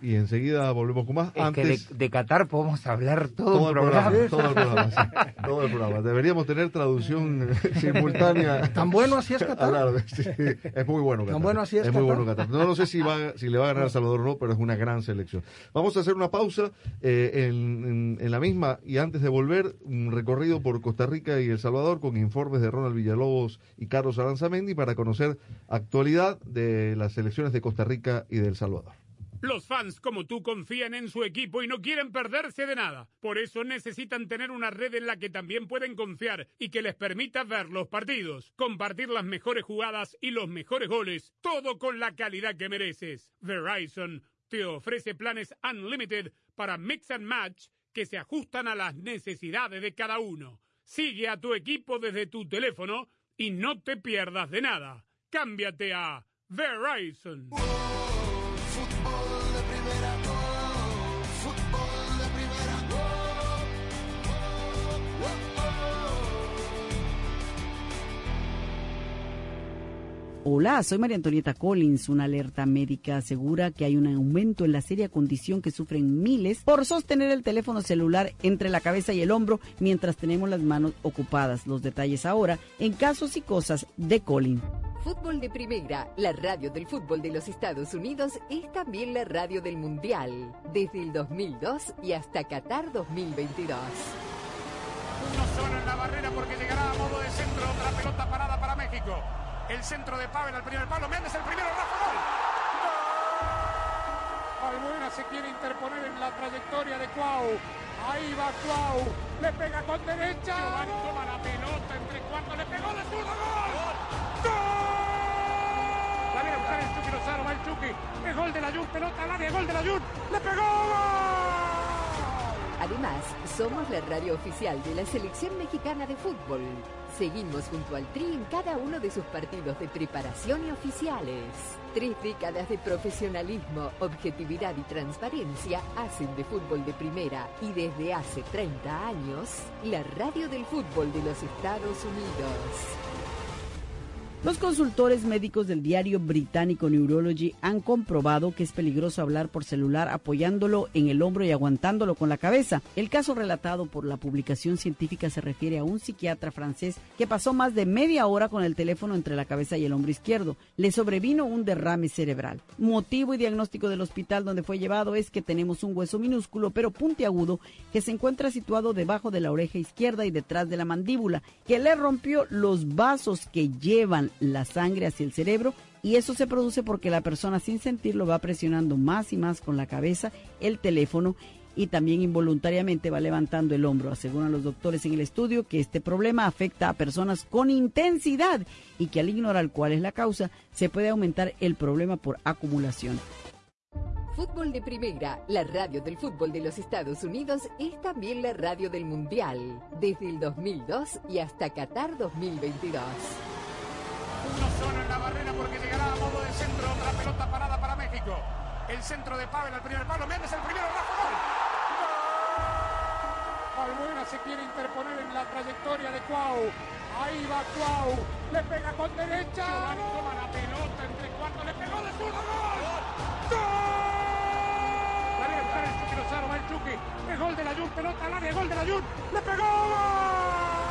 [SPEAKER 1] y, y enseguida volvemos con más.
[SPEAKER 5] Es
[SPEAKER 1] Antes,
[SPEAKER 5] que de, de Qatar podemos hablar todo,
[SPEAKER 1] todo
[SPEAKER 5] el
[SPEAKER 1] el
[SPEAKER 5] programa.
[SPEAKER 1] programa, todo el programa, sí, todo el programa. Deberíamos tener traducción [laughs] simultánea.
[SPEAKER 7] ¿Tan bueno así es [laughs] Qatar?
[SPEAKER 1] Hablar es muy bueno Qatar.
[SPEAKER 7] ¿Tan bueno así es
[SPEAKER 1] muy
[SPEAKER 7] Qatar?
[SPEAKER 1] bueno Qatar. No, no sé si, va, [laughs] si le va a ganar a Salvador o no, pero es una gran selección. Vamos a hacer una pausa eh, en, en- en la misma y antes de volver, un recorrido por Costa Rica y El Salvador con informes de Ronald Villalobos y Carlos Aranzamendi para conocer actualidad de la selección de Costa Rica y de Salvador.
[SPEAKER 14] Los fans como tú confían en su equipo y no quieren perderse de nada. Por eso necesitan tener una red en la que también pueden confiar y que les permita ver los partidos, compartir las mejores jugadas y los mejores goles, todo con la calidad que mereces. Verizon te ofrece planes unlimited para mix and match que se ajustan a las necesidades de cada uno. Sigue a tu equipo desde tu teléfono y no te pierdas de nada. Cámbiate a Verizon.
[SPEAKER 15] Hola, soy María Antonieta Collins. Una alerta médica asegura que hay un aumento en la seria condición que sufren miles por sostener el teléfono celular entre la cabeza y el hombro mientras tenemos las manos ocupadas. Los detalles ahora en Casos y Cosas de Colin.
[SPEAKER 3] Fútbol de Primera, la radio del fútbol de los Estados Unidos, es también la radio del Mundial, desde el 2002 y hasta Qatar 2022.
[SPEAKER 14] Uno solo en la barrera porque llegará a modo de centro otra pelota parada para México. El centro de Pavel al primer palo. Méndez el primero. Rafa gol. Albuena se quiere interponer en la trayectoria de Cuau. Ahí va Cuau. Le pega con derecha. Giovanni toma la pelota entre cuartos. Le pegó de zurdo. ¡Gol! ¡Gol!
[SPEAKER 3] Además, somos la radio oficial de la selección mexicana de fútbol. Seguimos junto al Tri en cada uno de sus partidos de preparación y oficiales. Tres décadas de profesionalismo, objetividad y transparencia hacen de fútbol de primera y desde hace 30 años, la radio del fútbol de los Estados Unidos.
[SPEAKER 15] Los consultores médicos del diario británico Neurology han comprobado que es peligroso hablar por celular apoyándolo en el hombro y aguantándolo con la cabeza. El caso relatado por la publicación científica se refiere a un psiquiatra francés que pasó más de media hora con el teléfono entre la cabeza y el hombro izquierdo. Le sobrevino un derrame cerebral. Motivo y diagnóstico del hospital donde fue llevado es que tenemos un hueso minúsculo pero puntiagudo que se encuentra situado debajo de la oreja izquierda y detrás de la mandíbula, que le rompió los vasos que llevan la sangre hacia el cerebro y eso se produce porque la persona sin sentirlo va presionando más y más con la cabeza el teléfono y también involuntariamente va levantando el hombro. Aseguran los doctores en el estudio que este problema afecta a personas con intensidad y que al ignorar cuál es la causa se puede aumentar el problema por acumulación.
[SPEAKER 3] Fútbol de Primera, la radio del fútbol de los Estados Unidos, es también la radio del Mundial, desde el 2002 y hasta Qatar 2022.
[SPEAKER 14] Uno solo en la barrera porque llegará a modo de centro otra pelota parada para México. El centro de Pavel al primer palo. Méndez el primero. Rafa gol. Se quiere interponer en la trayectoria de Cuau. Ahí va Cuau. Le pega con derecha. Giovanni toma la pelota entre cuartos. Le pegó de zurdo. ¡Gol! ¡Gol! El Chucky Lozano. Va el Chucky. Es gol de la Jun. Pelota al área. Gol de la Jun. Le pegó. ¡Gol!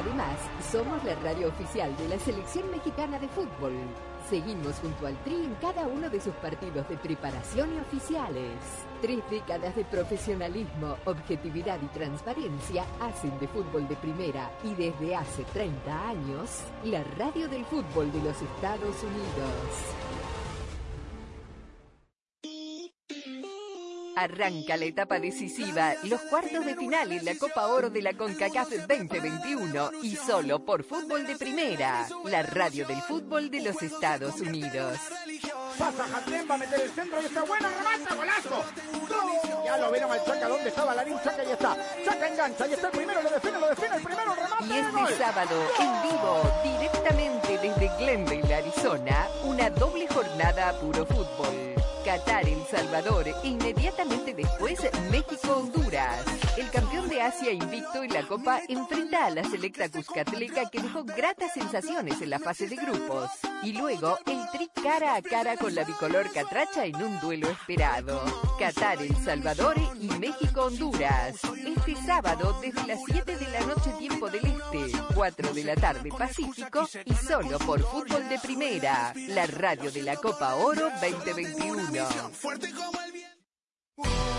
[SPEAKER 3] Además, somos la radio oficial de la selección mexicana de fútbol. Seguimos junto al Tri en cada uno de sus partidos de preparación y oficiales. Tres décadas de profesionalismo, objetividad y transparencia hacen de fútbol de primera y desde hace 30 años, la radio del fútbol de los Estados Unidos. Arranca la etapa decisiva, los cuartos de final en la Copa Oro de la CONCACAF 2021 y solo por Fútbol de Primera, la radio del fútbol de los Estados Unidos.
[SPEAKER 16] Pasa Hatlem, va a meter el centro y está buena, remata, golazo. Ya lo vieron al Chaca, ¿dónde estaba Larín? Chaca y está. Chaca engancha, y está el primero, lo define, lo define, el primero, remata.
[SPEAKER 3] Y este sábado, en vivo, directamente desde Glendale, Arizona, una doble jornada a puro fútbol. Qatar, El Salvador e después México-Honduras. El campeón de Asia invicto en la Copa enfrenta a la selecta Cuscatleca que dejó gratas sensaciones en la fase de grupos. Y luego el tri cara a cara con la bicolor Catracha en un duelo esperado. Qatar, El Salvador y México-Honduras. Este sábado desde las 7 de la noche tiempo del Este, 4 de la tarde Pacífico y solo por Fútbol de Primera, la radio de la Copa Oro 2021.
[SPEAKER 17] Fuerte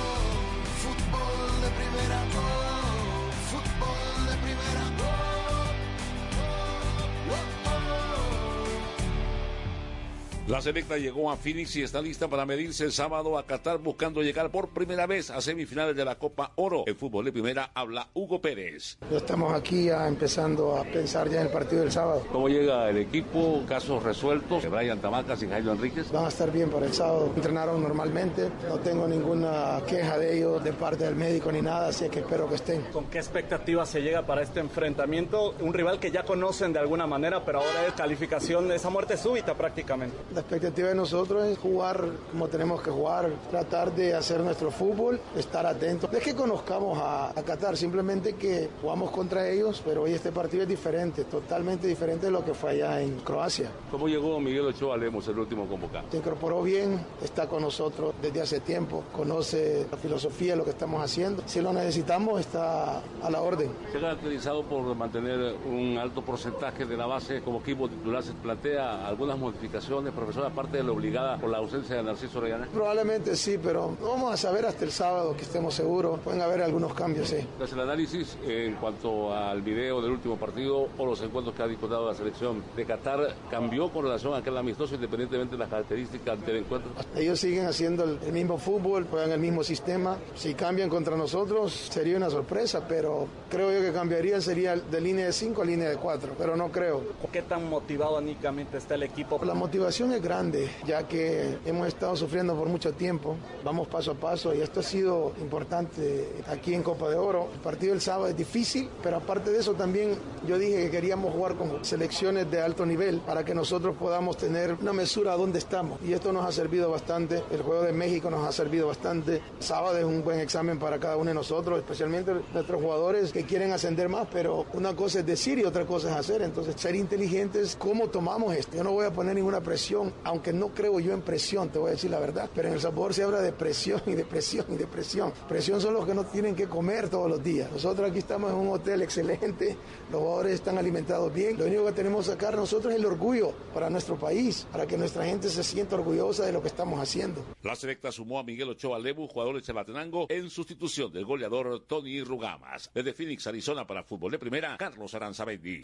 [SPEAKER 18] La selecta llegó a Phoenix y está lista para medirse el sábado a Qatar buscando llegar por primera vez a semifinales de la Copa Oro. El fútbol de primera habla Hugo Pérez.
[SPEAKER 19] Ya estamos aquí ya empezando a pensar ya en el partido del sábado.
[SPEAKER 18] ¿Cómo llega el equipo? Casos resueltos. Brian Tamacas y Jairo Enríquez.
[SPEAKER 19] Van a estar bien para el sábado. Entrenaron normalmente. No tengo ninguna queja de ellos de parte del médico ni nada, así que espero que estén.
[SPEAKER 20] ¿Con qué expectativas se llega para este enfrentamiento? Un rival que ya conocen de alguna manera, pero ahora es calificación, esa muerte súbita prácticamente.
[SPEAKER 19] La expectativa de nosotros es jugar como tenemos que jugar, tratar de hacer nuestro fútbol, estar atentos. No es que conozcamos a, a Qatar, simplemente que jugamos contra ellos, pero hoy este partido es diferente, totalmente diferente de lo que fue allá en Croacia.
[SPEAKER 18] ¿Cómo llegó Miguel Ochoa Lemos, el último convocado?
[SPEAKER 19] Se incorporó bien, está con nosotros desde hace tiempo, conoce la filosofía de lo que estamos haciendo. Si lo necesitamos, está a la orden.
[SPEAKER 18] Se ha caracterizado por mantener un alto porcentaje de la base como equipo titular. ¿Se plantea algunas modificaciones, profesor, aparte de la obligada por la ausencia de Narciso Orellana?
[SPEAKER 19] Probablemente sí, pero vamos a saber hasta el sábado que estemos seguros. Pueden haber algunos cambios, sí.
[SPEAKER 18] Tras el análisis en cuanto al video del último partido o los encuentros que ha disputado la selección de Qatar, ¿cambió con relación a aquel amistoso independientemente de las características del encuentro?
[SPEAKER 19] Ellos siguen haciendo el, el mismo fútbol, juegan el mismo sistema. Si cambian contra nosotros sería una sorpresa, pero creo yo que cambiaría sería de línea de 5 a línea de 4, pero no creo.
[SPEAKER 20] ¿Qué tan motivado anímicamente está el equipo?
[SPEAKER 19] La motivación es grande, ya que hemos estado sufriendo por mucho tiempo. Vamos paso a paso y esto ha sido importante aquí en Copa de Oro. El partido del sábado es difícil, pero aparte de eso también yo dije que queríamos jugar con selecciones de alto nivel para que nosotros podamos tener una mesura a dónde estamos. Y esto nos ha servido bastante. El juego de México nos ha servido bastante. Sábado es un buen examen para cada uno de nosotros, especialmente nuestros jugadores que quieren ascender más, pero una cosa es decir y otra cosa es hacer. Entonces, ser inteligentes, ¿cómo tomamos esto? Yo no voy a poner ninguna presión, aunque no creo yo en presión, te voy a decir la verdad, pero en El Salvador se habla de presión y de presión y de presión. Presión son los que no tienen que comer todos los días. Nosotros aquí estamos en un hotel excelente, los jugadores están alimentados bien. Lo único que tenemos que sacar nosotros es el orgullo para nuestro país, para que nuestra gente se sienta orgullosa de lo que estamos haciendo.
[SPEAKER 18] La selecta sumó a Miguel Ochoa Lebu, jugador de Chalatenango, en sustitución del goleador Tony Rugamas. Desde Phoenix, Arizona, para Fútbol de Primera, Carlos Aranzabendi.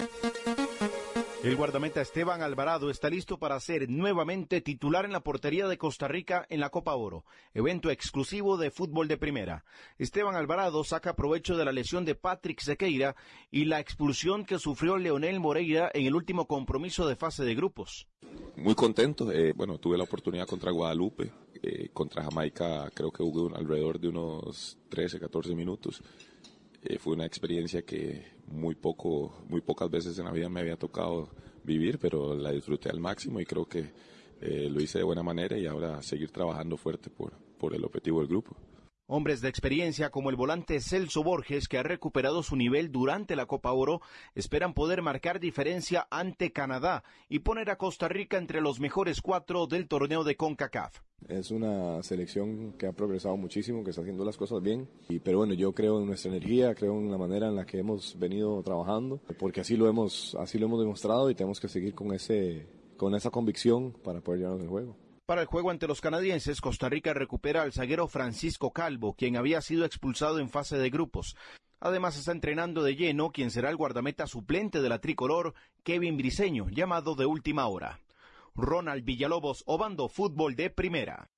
[SPEAKER 21] El guardameta Esteban Alvarado está listo para ser nuevamente titular en la portería de Costa Rica en la Copa Oro, evento exclusivo de fútbol de primera. Esteban Alvarado saca provecho de la lesión de Patrick Sequeira y la expulsión que sufrió Leonel Moreira en el último compromiso de fase de grupos.
[SPEAKER 22] Muy contento. Eh, bueno, tuve la oportunidad contra Guadalupe. Eh, contra Jamaica creo que jugué un, alrededor de unos 13, 14 minutos. Eh, fue una experiencia que muy poco, muy pocas veces en la vida me había tocado vivir, pero la disfruté al máximo y creo que eh, lo hice de buena manera y ahora seguir trabajando fuerte por, por el objetivo del grupo.
[SPEAKER 21] Hombres de experiencia como el volante Celso Borges, que ha recuperado su nivel durante la Copa Oro, esperan poder marcar diferencia ante Canadá y poner a Costa Rica entre los mejores cuatro del torneo de CONCACAF.
[SPEAKER 23] Es una selección que ha progresado muchísimo, que está haciendo las cosas bien. Y, pero bueno, yo creo en nuestra energía, creo en la manera en la que hemos venido trabajando, porque así lo hemos, así lo hemos demostrado y tenemos que seguir con ese, con esa convicción para poder llevarnos el juego.
[SPEAKER 21] Para el juego ante los canadienses, Costa Rica recupera al zaguero Francisco Calvo, quien había sido expulsado en fase de grupos. Además está entrenando de lleno quien será el guardameta suplente de la tricolor, Kevin Briseño, llamado de última hora. Ronald Villalobos, Obando Fútbol de Primera.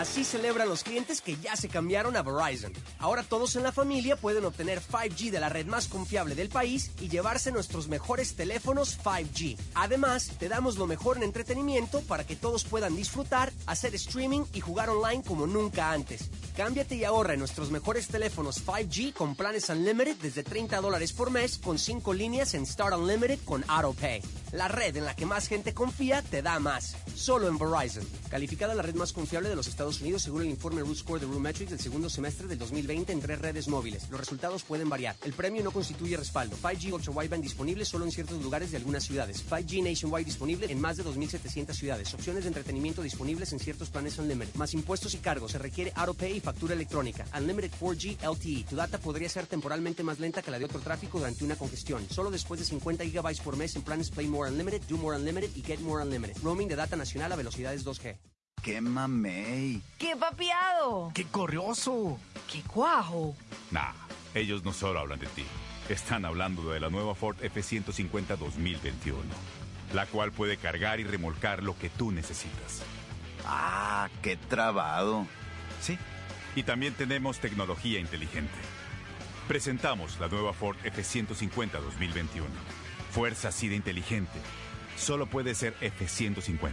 [SPEAKER 11] Así celebran los clientes que ya se cambiaron a Verizon. Ahora todos en la familia pueden obtener 5G de la red más confiable del país y llevarse nuestros mejores teléfonos 5G. Además, te damos lo mejor en entretenimiento para que todos puedan disfrutar, hacer streaming y jugar online como nunca antes. Cámbiate y ahorra en nuestros mejores teléfonos 5G con planes Unlimited desde 30 dólares por mes con 5 líneas en Start Unlimited con AutoPay. La red en la que más gente confía te da más. Solo en Verizon. Calificada la red más confiable de los Estados Unidos según el informe Root Score de Metrics del segundo semestre del 2020 en tres redes móviles. Los resultados pueden variar. El premio no constituye respaldo. 5G Ultra Wideband disponible solo en ciertos lugares de algunas ciudades. 5G Nationwide disponible en más de 2.700 ciudades. Opciones de entretenimiento disponibles en ciertos planes Unlimited. Más impuestos y cargos. Se requiere AutoPay y factura electrónica. Unlimited 4G LTE. Tu data podría ser temporalmente más lenta que la de otro tráfico durante una congestión. Solo después de 50 GB por mes en planes Play More Unlimited, Do More Unlimited y Get More Unlimited. Roaming de data nacional a velocidades 2G.
[SPEAKER 24] ¡Qué mamey!
[SPEAKER 25] ¡Qué papiado!
[SPEAKER 24] ¡Qué corrioso!
[SPEAKER 25] ¡Qué cuajo!
[SPEAKER 26] Nah, ellos no solo hablan de ti. Están hablando de la nueva Ford F-150 2021, la cual puede cargar y remolcar lo que tú necesitas.
[SPEAKER 24] ¡Ah, qué trabado!
[SPEAKER 26] Sí, y también tenemos tecnología inteligente. Presentamos la nueva Ford F-150 2021. Fuerza así de inteligente. Solo puede ser F-150.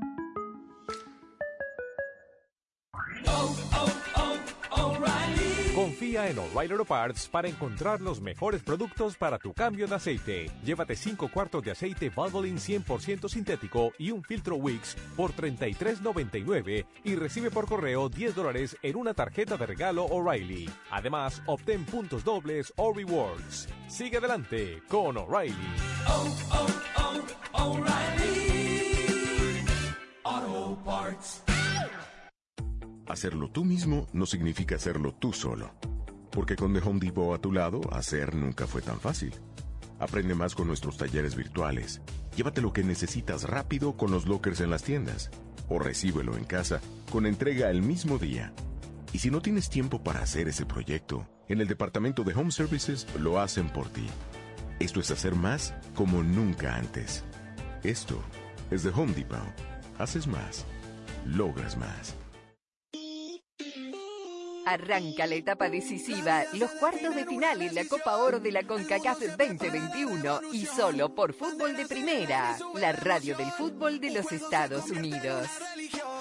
[SPEAKER 27] Confía en O'Reilly Auto Parts para encontrar los mejores productos para tu cambio de aceite. Llévate 5 cuartos de aceite Valvoline 100% sintético y un filtro Wix por $33.99 y recibe por correo 10 dólares en una tarjeta de regalo O'Reilly. Además, obtén puntos dobles o rewards. Sigue adelante con O'Reilly.
[SPEAKER 28] Auto Parts. Hacerlo tú mismo no significa hacerlo tú solo. Porque con The Home Depot a tu lado, hacer nunca fue tan fácil. Aprende más con nuestros talleres virtuales. Llévate lo que necesitas rápido con los lockers en las tiendas. O recíbelo en casa con entrega el mismo día. Y si no tienes tiempo para hacer ese proyecto, en el departamento de Home Services lo hacen por ti. Esto es hacer más como nunca antes. Esto es The Home Depot. Haces más. Logras más.
[SPEAKER 3] Arranca la etapa decisiva, los cuartos de final en la Copa Oro de la CONCACAF 2021 y solo por Fútbol de Primera, la radio del fútbol de los Estados Unidos.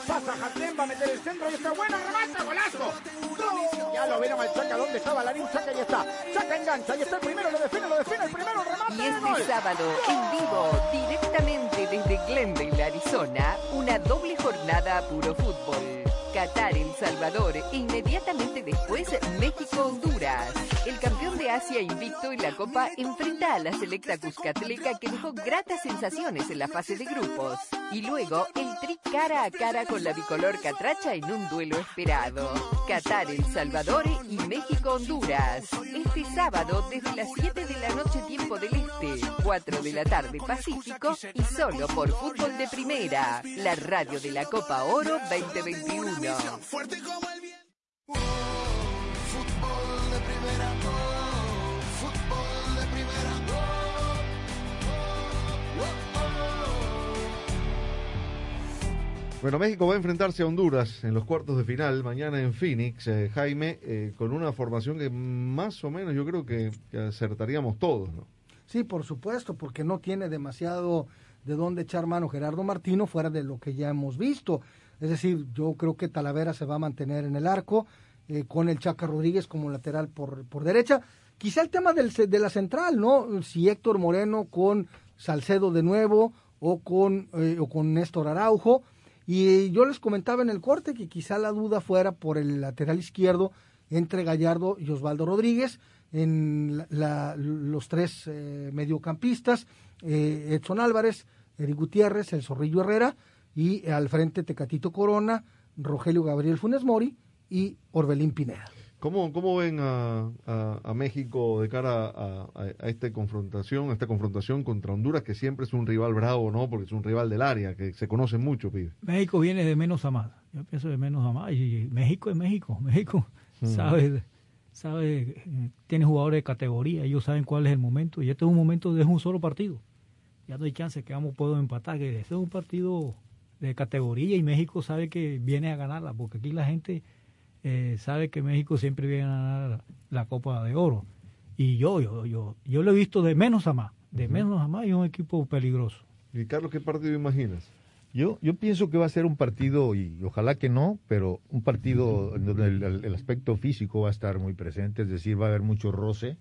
[SPEAKER 16] Pasa Hatem, va a meter el centro y está buena, remata, golazo. ¡Gol! Ya lo vieron al Chaca, ¿dónde estaba Larín? Chaca, ya está. Chaca engancha, y está el primero, lo define, lo define, el primero, remata.
[SPEAKER 3] Y este sábado, en vivo, directamente desde Glendale, Arizona, una doble jornada a puro fútbol. Qatar, El Salvador e inmediatamente después México-Honduras. El campeón de Asia invicto en la Copa enfrenta a la selecta Cuscatleca que dejó gratas sensaciones en la fase de grupos. Y luego el tri cara a cara con la bicolor Catracha en un duelo esperado. Qatar, El Salvador y México-Honduras. Este sábado desde las 7 de la noche tiempo del Este, 4 de la tarde Pacífico y solo por Fútbol de Primera, la radio de la Copa Oro 2021.
[SPEAKER 17] Fuerte como el fútbol de primera.
[SPEAKER 1] Bueno, México va a enfrentarse a Honduras en los cuartos de final mañana en Phoenix, eh, Jaime, eh, con una formación que más o menos yo creo que, acertaríamos todos, ¿no?
[SPEAKER 7] Sí, por supuesto, porque no tiene demasiado de dónde echar mano Gerardo Martino fuera de lo que ya hemos visto. Es decir, yo creo que Talavera se va a mantener en el arco eh, con el Chaca Rodríguez como lateral por, por derecha. Quizá el tema del, de la central, ¿no? Si Héctor Moreno con Salcedo de nuevo o con, o con Néstor Araujo. Y yo les comentaba en el corte que quizá la duda fuera por el lateral izquierdo entre Gallardo y Osvaldo Rodríguez, en la, los tres eh, mediocampistas, eh, Edson Álvarez, Eric Gutiérrez, el Zorrillo Herrera, y al frente Tecatito Corona, Rogelio Gabriel Funes Mori y Orbelín Pineda.
[SPEAKER 1] ¿Cómo, cómo ven a, a, a México de cara a, a, esta confrontación, a esta confrontación contra Honduras, que siempre es un rival bravo, ¿no? Porque es un rival del área, que se conoce mucho, pibe.
[SPEAKER 4] México viene de menos a más. Yo pienso de menos a más. Y México es México. México mm. sabe, sabe, tiene jugadores de categoría. Ellos saben cuál es el momento. Y este es un momento de un solo partido. Ya no hay chance que vamos podemos empatar. Que este es un partido de categoría y México sabe que viene a ganarla, porque aquí la gente eh, sabe que México siempre viene a ganar la Copa de Oro. Y yo, yo, yo, yo lo he visto de menos a más, de uh -huh. menos a más y un equipo peligroso.
[SPEAKER 1] ¿Y Carlos qué partido imaginas?
[SPEAKER 2] Yo, yo pienso que va a ser un partido, y ojalá que no, pero un partido en donde el, el, aspecto físico va a estar muy presente, es decir, va a haber mucho roce,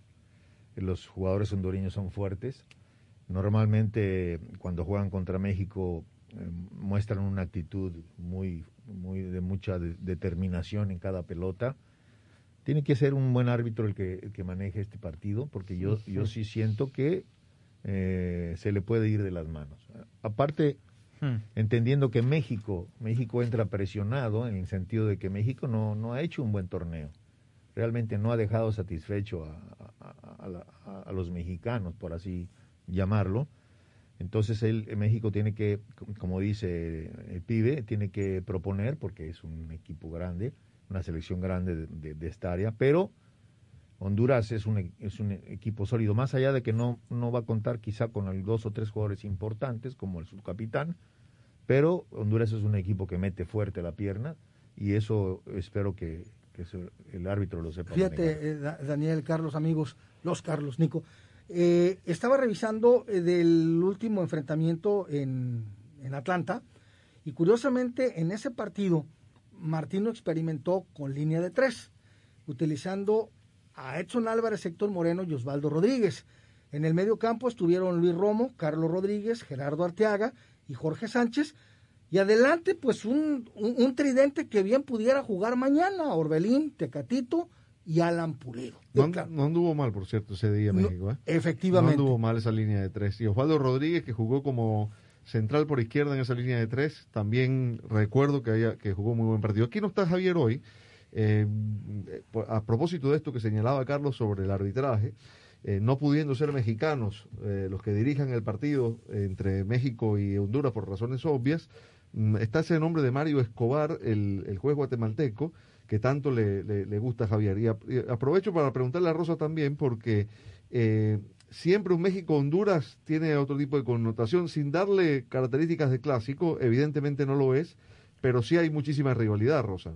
[SPEAKER 2] los jugadores hondureños son fuertes. Normalmente cuando juegan contra México eh, muestran una actitud muy, muy de mucha de- determinación en cada pelota. Tiene que ser un buen árbitro el que, el que maneje este partido, porque yo,
[SPEAKER 1] Sí,
[SPEAKER 2] yo
[SPEAKER 1] sí.
[SPEAKER 2] siento que eh, se le puede ir de las manos. Aparte, entendiendo que México, México entra presionado en el sentido de que México no, no ha hecho un buen torneo. Realmente no ha dejado satisfecho a- a los mexicanos, por así llamarlo. Entonces él, México tiene que, como dice el pibe, tiene que proponer, porque es un equipo grande, una selección grande de, de- de esta área, pero Honduras es un, e- es un equipo sólido, más allá de que no, no va a contar quizá con dos o tres jugadores importantes, como el subcapitán, pero Honduras es un equipo que mete fuerte la pierna y eso espero que, el árbitro lo sepa.
[SPEAKER 7] Fíjate, eh, Da- Daniel, Carlos, amigos, los Carlos, Nico. Eh, estaba revisando eh, del último enfrentamiento en, Atlanta y curiosamente en ese partido Martino experimentó con línea de tres, utilizando a Edson Álvarez, Héctor Moreno y Osvaldo Rodríguez. En el medio campo estuvieron Luis Romo, Carlos Rodríguez, Gerardo Arteaga y Jorge Sánchez. Y adelante, pues un, un- un tridente que bien pudiera jugar mañana, Orbelín, Tecatito y Alan Pulido.
[SPEAKER 1] No, and- no anduvo mal, por cierto, ese día
[SPEAKER 7] No,
[SPEAKER 1] México. ¿eh?
[SPEAKER 7] efectivamente.
[SPEAKER 1] No anduvo mal esa línea de tres. Y Osvaldo Rodríguez, que jugó como central por izquierda en esa línea de tres, también recuerdo que, había, que jugó muy buen partido. Aquí no está Javier hoy. eh, eh, a propósito de esto que señalaba Carlos sobre el arbitraje, eh, no pudiendo ser mexicanos eh, los que dirijan el partido entre México y Honduras por razones obvias, mm, está ese nombre de Mario Escobar, el, el juez guatemalteco, que tanto le, le- gusta a Javier. Y, aprovecho para preguntarle a Rosa también, porque eh, siempre un México-Honduras tiene otro tipo de connotación, sin darle características de clásico, evidentemente no lo es, pero sí hay muchísima rivalidad, Rosa.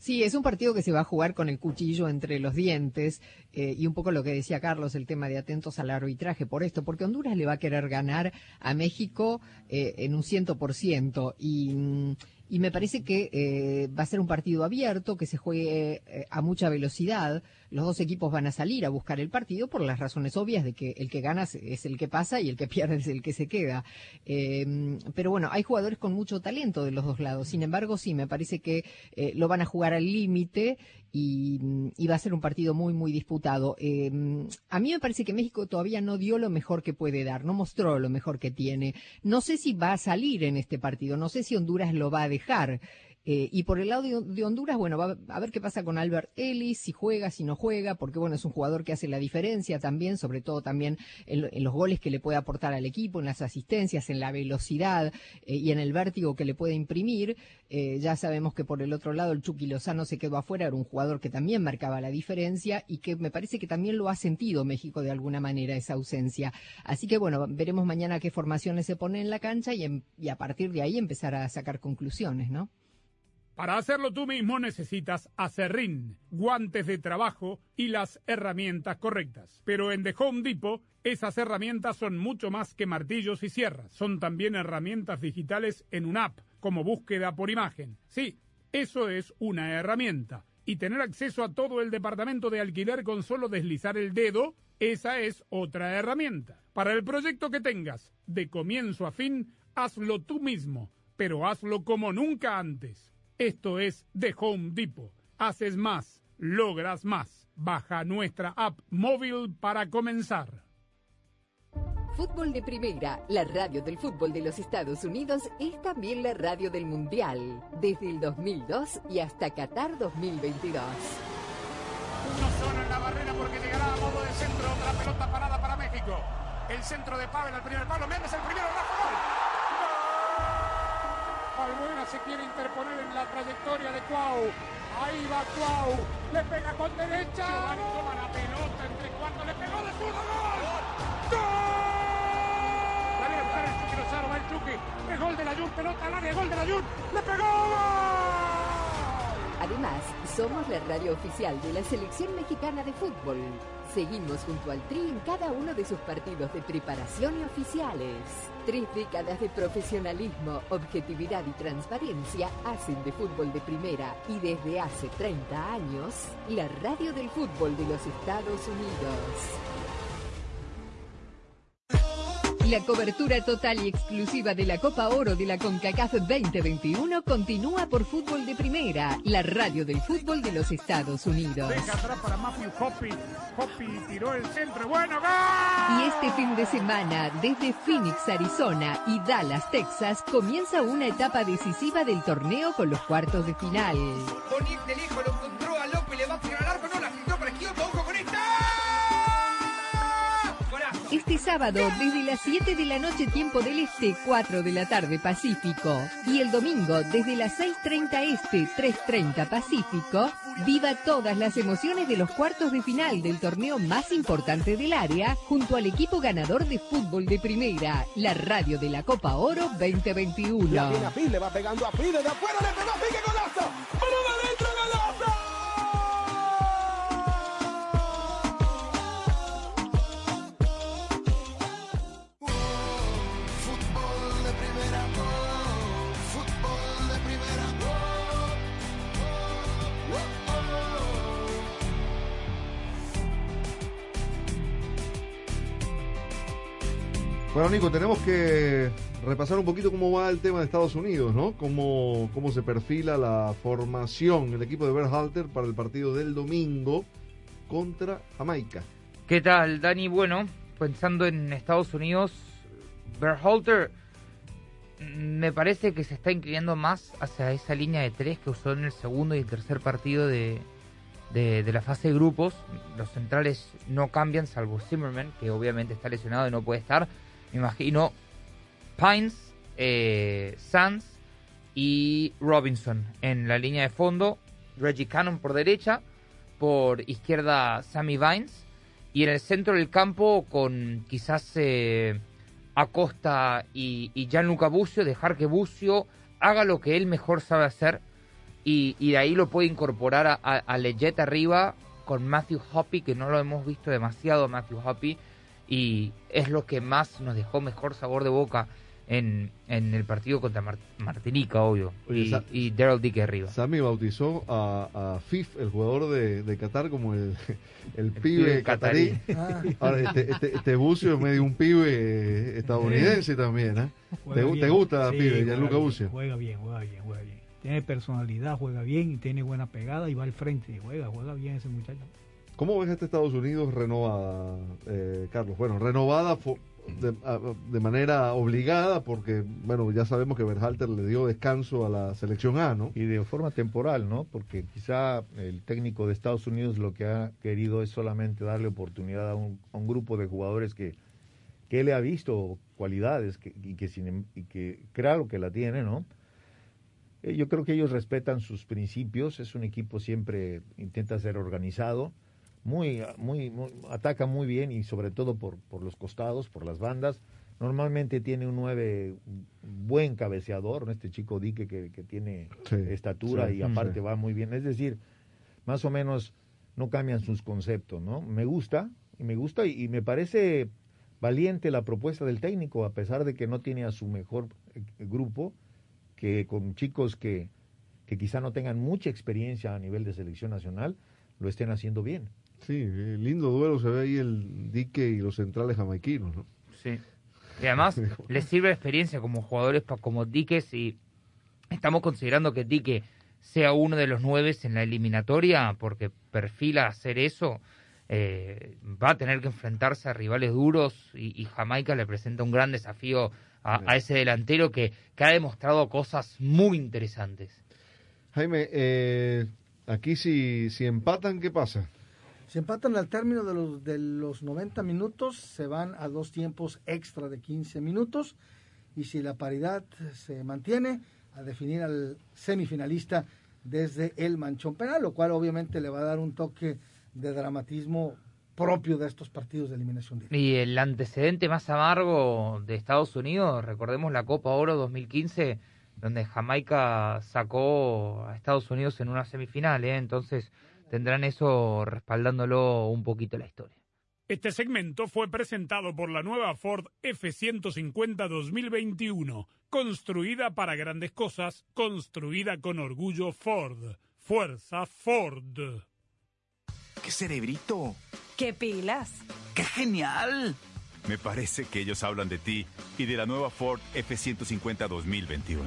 [SPEAKER 3] Sí, es un partido que se va a jugar con el cuchillo entre los dientes eh, y un poco lo que decía Carlos, el tema de atentos al arbitraje por esto, porque Honduras le va a querer ganar a México eh, en un ciento por ciento y, mm, y me parece que eh, va a ser un partido abierto, que se juegue eh, a mucha velocidad. Los dos equipos van a salir a buscar el partido por las razones obvias de que el que gana es el que pasa y el que [laughs] pierde es el que se queda. Eh, pero bueno, hay jugadores con mucho talento de los dos lados. Sin embargo, sí, me parece que eh, lo van a jugar al límite y, va a ser un partido muy, muy disputado. Eh, a mí me parece que México todavía no dio lo mejor que puede dar, no mostró lo mejor que tiene. No sé si va a salir en este partido, no sé si Honduras lo va a dejar. Eh, y por el lado de, Honduras, bueno, va a ver qué pasa con Albert Ellis, si juega, si no juega, porque bueno, es un jugador que hace la diferencia también, sobre todo también en, lo- en los goles que le puede aportar al equipo, en las asistencias, en la velocidad eh, y en el vértigo que le puede imprimir. Eh, ya sabemos que por el otro lado el Chucky Lozano se quedó afuera, era un jugador que también marcaba la diferencia y que me parece que también lo ha sentido México de alguna manera esa ausencia. Así que bueno, veremos mañana qué formaciones se ponen en la cancha y, em- y a partir de ahí empezar a sacar conclusiones, ¿no?
[SPEAKER 14] Para hacerlo tú mismo necesitas acerrín, guantes de trabajo y las herramientas correctas. Pero en The Home Depot esas herramientas son mucho más que martillos y sierras. Son también herramientas digitales en una app, como búsqueda por imagen. Sí, eso es una herramienta. Y tener acceso a todo el departamento de alquiler con solo deslizar el dedo, esa es otra herramienta. Para el proyecto que tengas, de comienzo a fin, hazlo tú mismo, pero hazlo como nunca antes. Esto es The Home Depot. Haces más, logras más. Baja nuestra app móvil para comenzar.
[SPEAKER 29] Fútbol de Primera, la radio del fútbol de los Estados Unidos, es también la radio del Mundial, desde el 2002 y hasta Qatar 2022.
[SPEAKER 14] Uno solo en la barrera porque llegará a modo de centro otra pelota parada para México. El centro de Pavel al primer palo. Méndez el primero. Rafa gol. ¡Gol! Albuena se quiere interponer en la trayectoria de Cuau. Ahí va Cuau. Le pega con derecha. Giovanni toma la pelota entre cuartos. Le pegó de zurdo. ¡Gol! ¡Gol! La viene a buscar el Chucky Lozano. Va el Chucky. Es gol de la Jun. Pelota al área. Gol de la Jun. Le pegó. ¡Gol!
[SPEAKER 29] Además, somos la radio oficial de la selección mexicana de fútbol. Seguimos junto al Tri en cada uno de sus partidos de preparación y oficiales. Tres décadas de profesionalismo, objetividad y transparencia hacen de fútbol de primera y desde hace 30 años, la radio del fútbol de los Estados Unidos.
[SPEAKER 3] La cobertura total y exclusiva de la Copa Oro de la CONCACAF 2021 continúa por Fútbol de Primera, la radio del fútbol de los Estados Unidos.
[SPEAKER 14] Deja atrás para Matthew Hoppy. Hoppy tiró el centro. Bueno, gol.
[SPEAKER 3] Y este fin de semana, desde Phoenix, Arizona y Dallas, Texas, comienza una etapa decisiva del torneo con los cuartos de final. Este sábado, desde las 7 de la noche tiempo del Este, 4 de la tarde Pacífico. Y el domingo, desde las 6.30 Este, 3.30 Pacífico, viva todas las emociones de los cuartos de final del torneo más importante del área, junto al equipo ganador de fútbol de primera, la radio de la Copa Oro 2021.
[SPEAKER 17] Ya viene a Phil, le va pegando a Phil, desde afuera le pegó a Phil, ¡qué golazo! ¡Vamos adentro,
[SPEAKER 1] Bueno, Nico, tenemos que repasar un poquito cómo va el tema de Estados Unidos, ¿no? Cómo, cómo se perfila la formación, el equipo de Berhalter para el partido del domingo contra Jamaica.
[SPEAKER 5] ¿Qué tal, Dani? Bueno, pensando en Estados Unidos, Berhalter mm, me parece que se está inclinando más hacia esa línea de tres que usó en el segundo y el tercer partido de, de, de la fase de grupos. Los centrales no cambian, salvo Zimmerman, que obviamente está lesionado y no puede estar. Me imagino Pines, eh, Sands y Robinson en la línea de fondo. Reggie Cannon por derecha, por izquierda Sammy Vines y en el centro del campo con quizás eh, Acosta y, y Gianluca Bucio, dejar que Bucio haga lo que él mejor sabe hacer y, de ahí lo puede incorporar a, a, a arriba con Matthew Hoppy, que no lo hemos visto demasiado Matthew Hoppy y es lo que más nos dejó mejor sabor de boca en, en el partido contra Mar- Martinica, obvio,
[SPEAKER 1] Oye,
[SPEAKER 5] y, y Daryl Dick arriba.
[SPEAKER 1] Sammy bautizó a, a Fif, el jugador de, de Qatar, como el, el,
[SPEAKER 5] pibe
[SPEAKER 1] pibe catarí. [laughs] Ahora, este, este, este Bucio es medio un pibe eh, estadounidense también, ¿eh? ¿Te, gusta,
[SPEAKER 4] Sí,
[SPEAKER 1] pibe, Gianluca Bucio?
[SPEAKER 4] Juega bien, juega bien, juega bien. Tiene personalidad, juega bien y tiene buena pegada y va al frente. Juega, juega bien ese muchacho.
[SPEAKER 1] ¿Cómo ves este Estados Unidos renovada, eh, Carlos? Bueno, renovada de, manera obligada porque, bueno, ya sabemos que Berhalter le dio descanso a la selección A, ¿no?
[SPEAKER 2] Y de forma temporal, ¿no? Porque quizá el técnico de Estados Unidos lo que ha querido es solamente darle oportunidad a un, grupo de jugadores que, que él ha visto cualidades y, que sin, em- y que claro que la tiene, ¿no? Eh, Yo creo que ellos respetan sus principios, es un equipo siempre intenta ser organizado, muy, muy, muy- ataca muy bien y sobre todo por, por los costados, por las bandas. Normalmente tiene un 9 buen cabeceador, ¿no? este chico Dique que, que tiene
[SPEAKER 1] Sí,
[SPEAKER 2] estatura
[SPEAKER 1] sí,
[SPEAKER 2] y aparte
[SPEAKER 1] sí.
[SPEAKER 2] va muy bien. Es decir, más o menos no cambian sus conceptos, ¿no? Me gusta, y me gusta y, y me parece valiente la propuesta del técnico, a pesar de que no tiene a su mejor eh, grupo, que con chicos que, que quizá no tengan mucha experiencia a nivel de selección nacional, lo estén haciendo bien.
[SPEAKER 1] Sí, eh, lindo duelo se ve ahí el dique y los centrales jamaiquinos, ¿no?
[SPEAKER 5] Sí. Y además [laughs] les sirve de experiencia como jugadores como Diques y estamos considerando que Dique sea uno de los nueve en la eliminatoria porque perfila hacer eso. eh, va a tener que enfrentarse a rivales duros y, y Jamaica le presenta un gran desafío a, a ese delantero que, que ha demostrado cosas muy interesantes.
[SPEAKER 1] Jaime, eh, aquí si, si empatan, ¿qué pasa?
[SPEAKER 7] Si empatan al término de los, de los 90 minutos, se van a dos tiempos extra de 15 minutos. Y si la paridad se mantiene, a definir al semifinalista desde el manchón penal, lo cual obviamente le va a dar un toque de dramatismo propio de estos partidos de eliminación directa.
[SPEAKER 5] Y el antecedente más amargo de Estados Unidos, recordemos la Copa Oro 2015, donde Jamaica sacó a Estados Unidos en una semifinal, ¿eh? entonces tendrán eso respaldándolo un poquito la historia.
[SPEAKER 14] Este segmento fue presentado por la nueva Ford F-150 2021, construida para grandes cosas, construida con orgullo Ford. Fuerza Ford.
[SPEAKER 24] ¡Qué cerebrito!
[SPEAKER 30] ¡Qué pilas!
[SPEAKER 24] ¡Qué genial!
[SPEAKER 26] Me parece que ellos hablan de ti y de la nueva Ford F150 2021,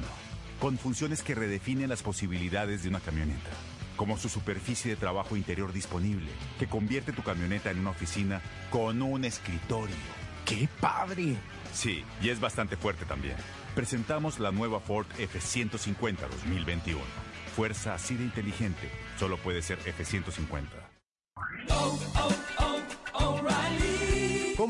[SPEAKER 26] con funciones que redefinen las posibilidades de una camioneta, como su superficie de trabajo interior disponible, que convierte tu camioneta en una oficina con un escritorio.
[SPEAKER 16] ¡Qué padre!
[SPEAKER 26] Sí, y es bastante fuerte también. Presentamos la nueva Ford F150 2021. Fuerza así de inteligente, solo puede ser F150.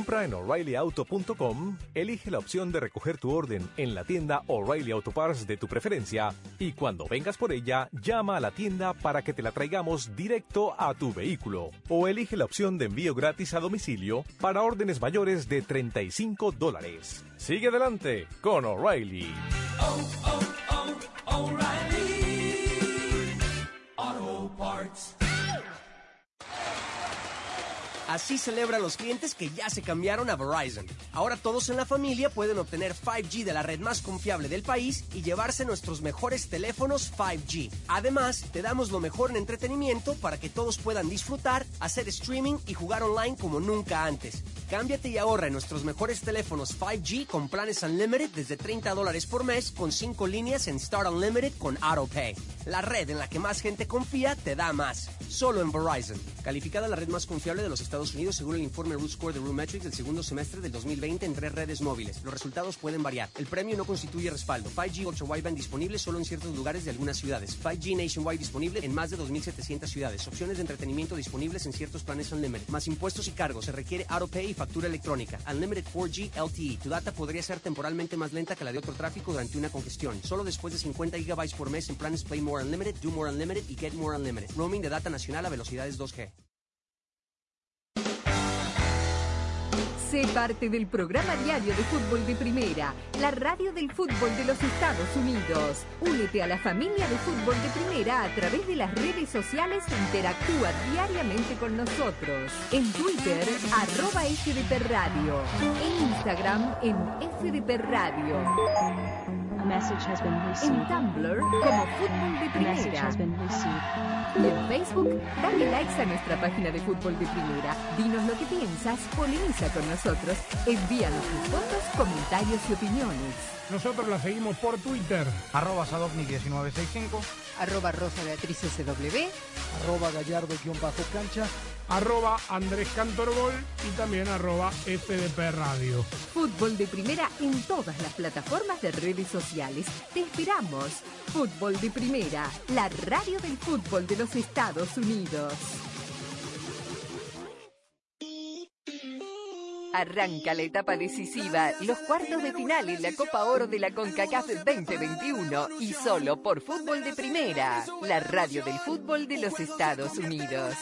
[SPEAKER 27] Compra en o'ReillyAuto.com, elige la opción de recoger tu orden en la tienda O'Reilly Auto Parts de tu preferencia y cuando vengas por ella, llama a la tienda para que te la traigamos directo a tu vehículo. O elige la opción de envío gratis a domicilio para órdenes mayores de 35 dólares. Sigue adelante con O'Reilly.
[SPEAKER 31] Auto Parts.
[SPEAKER 11] Así celebran los clientes que ya se cambiaron a Verizon. Ahora todos en la familia pueden obtener 5G de la red más confiable del país y llevarse nuestros mejores teléfonos 5G. Además, te damos lo mejor en entretenimiento para que todos puedan disfrutar, hacer streaming y jugar online como nunca antes. Cámbiate y ahorra en nuestros mejores teléfonos 5G con planes Unlimited desde 30 dólares por mes con 5 líneas en Start Unlimited con AutoPay. La red en la que más gente confía te da más. Solo en Verizon. Calificada la red más confiable de los Estados Unidos según el informe Root Score de RootMetrics del segundo semestre del 2020 en tres redes móviles. Los resultados pueden variar. El premio no constituye respaldo. 5G Ultra Wideband disponible solo en ciertos lugares de algunas ciudades. 5G Nationwide disponible en más de 2.700 ciudades. Opciones de entretenimiento disponibles en ciertos planes Unlimited. Más impuestos y cargos. Se requiere AutoPay y factura electrónica. Unlimited 4G LTE. Tu data podría ser temporalmente más lenta que la de otro tráfico durante una congestión. Solo después de 50 GB por mes en planes Play More Unlimited, Do More Unlimited y Get More Unlimited. Roaming de data nacional a velocidades 2G.
[SPEAKER 3] Sé parte del programa diario de fútbol de primera, la radio del fútbol de los Estados Unidos. Únete a la familia de fútbol de primera a través de las redes sociales e interactúa diariamente con nosotros. En Twitter, arroba FDP Radio. En Instagram, en FDP Radio. En Tumblr, como Fútbol de Primera. Y en Facebook, dale likes a nuestra página de Fútbol de Primera. Dinos lo que piensas, poliniza con nosotros, envíanos tus fotos, comentarios y opiniones.
[SPEAKER 14] Nosotros la seguimos por Twitter.
[SPEAKER 7] Arroba Sadovnik1965.
[SPEAKER 32] Arroba Rosa Beatriz SW.
[SPEAKER 7] Arroba Gallardo-cancha.
[SPEAKER 14] Arroba Andrés Cantorbol y también arroba FDP Radio.
[SPEAKER 3] Fútbol de Primera en todas las plataformas de redes sociales. Te esperamos. Fútbol de Primera, la radio del fútbol de los Estados Unidos. Arranca la etapa decisiva, los cuartos de final en la Copa Oro de la CONCACAF 2021 y solo por Fútbol de Primera, la radio del fútbol de los Estados Unidos.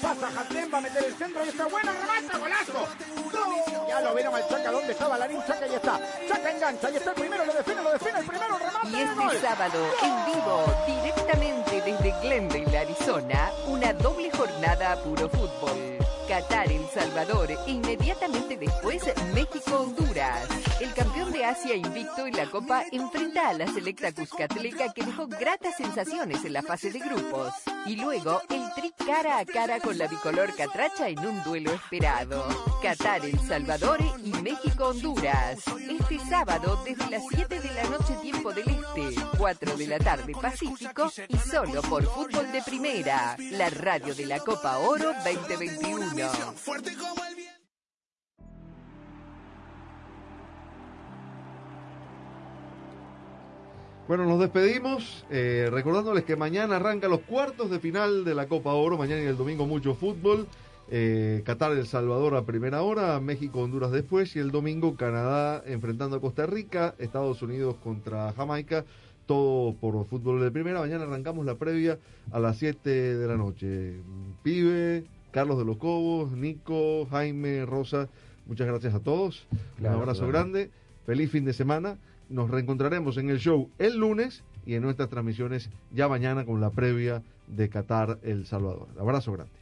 [SPEAKER 16] Pasa Hatem, va a meter el centro y está buena, remata, golazo. ¡Gol! Ya lo vieron al Chaca, ¿dónde estaba Larín? Chaca, ya está. Chaca engancha, y está el primero, lo define, lo define, el primero, remata.
[SPEAKER 3] Y
[SPEAKER 16] gol.
[SPEAKER 3] este sábado, en vivo, directamente desde Glendale, Arizona, una doble jornada a puro fútbol. Qatar, El Salvador inmediatamente después México-Honduras. El campeón de Asia invicto en la Copa enfrenta a la selecta Cuscatleca que dejó gratas sensaciones en la fase de grupos. Y luego el tri cara a cara con la bicolor catracha en un duelo esperado. Qatar, El Salvador y México-Honduras. Este sábado desde las 7 de la noche tiempo del Este, 4 de la tarde Pacífico y solo por Fútbol de Primera, la radio de la Copa Oro 2021.
[SPEAKER 1] Bueno, nos despedimos, eh, recordándoles que mañana arrancan los cuartos de final de la Copa Oro, mañana y el domingo mucho fútbol, eh, Qatar, El Salvador a primera hora, México, Honduras después, y el domingo Canadá enfrentando a Costa Rica, Estados Unidos contra Jamaica, todo por fútbol de primera, mañana arrancamos la previa a las 7 de la noche. Pibe, Carlos de los Cobos, Nico, Jaime, Rosa, muchas gracias a todos,
[SPEAKER 2] Claro,
[SPEAKER 1] un abrazo
[SPEAKER 2] claro.
[SPEAKER 1] grande, feliz fin de semana. Nos reencontraremos en el show el lunes y en nuestras transmisiones ya mañana con la previa de Qatar El Salvador. Abrazo grande.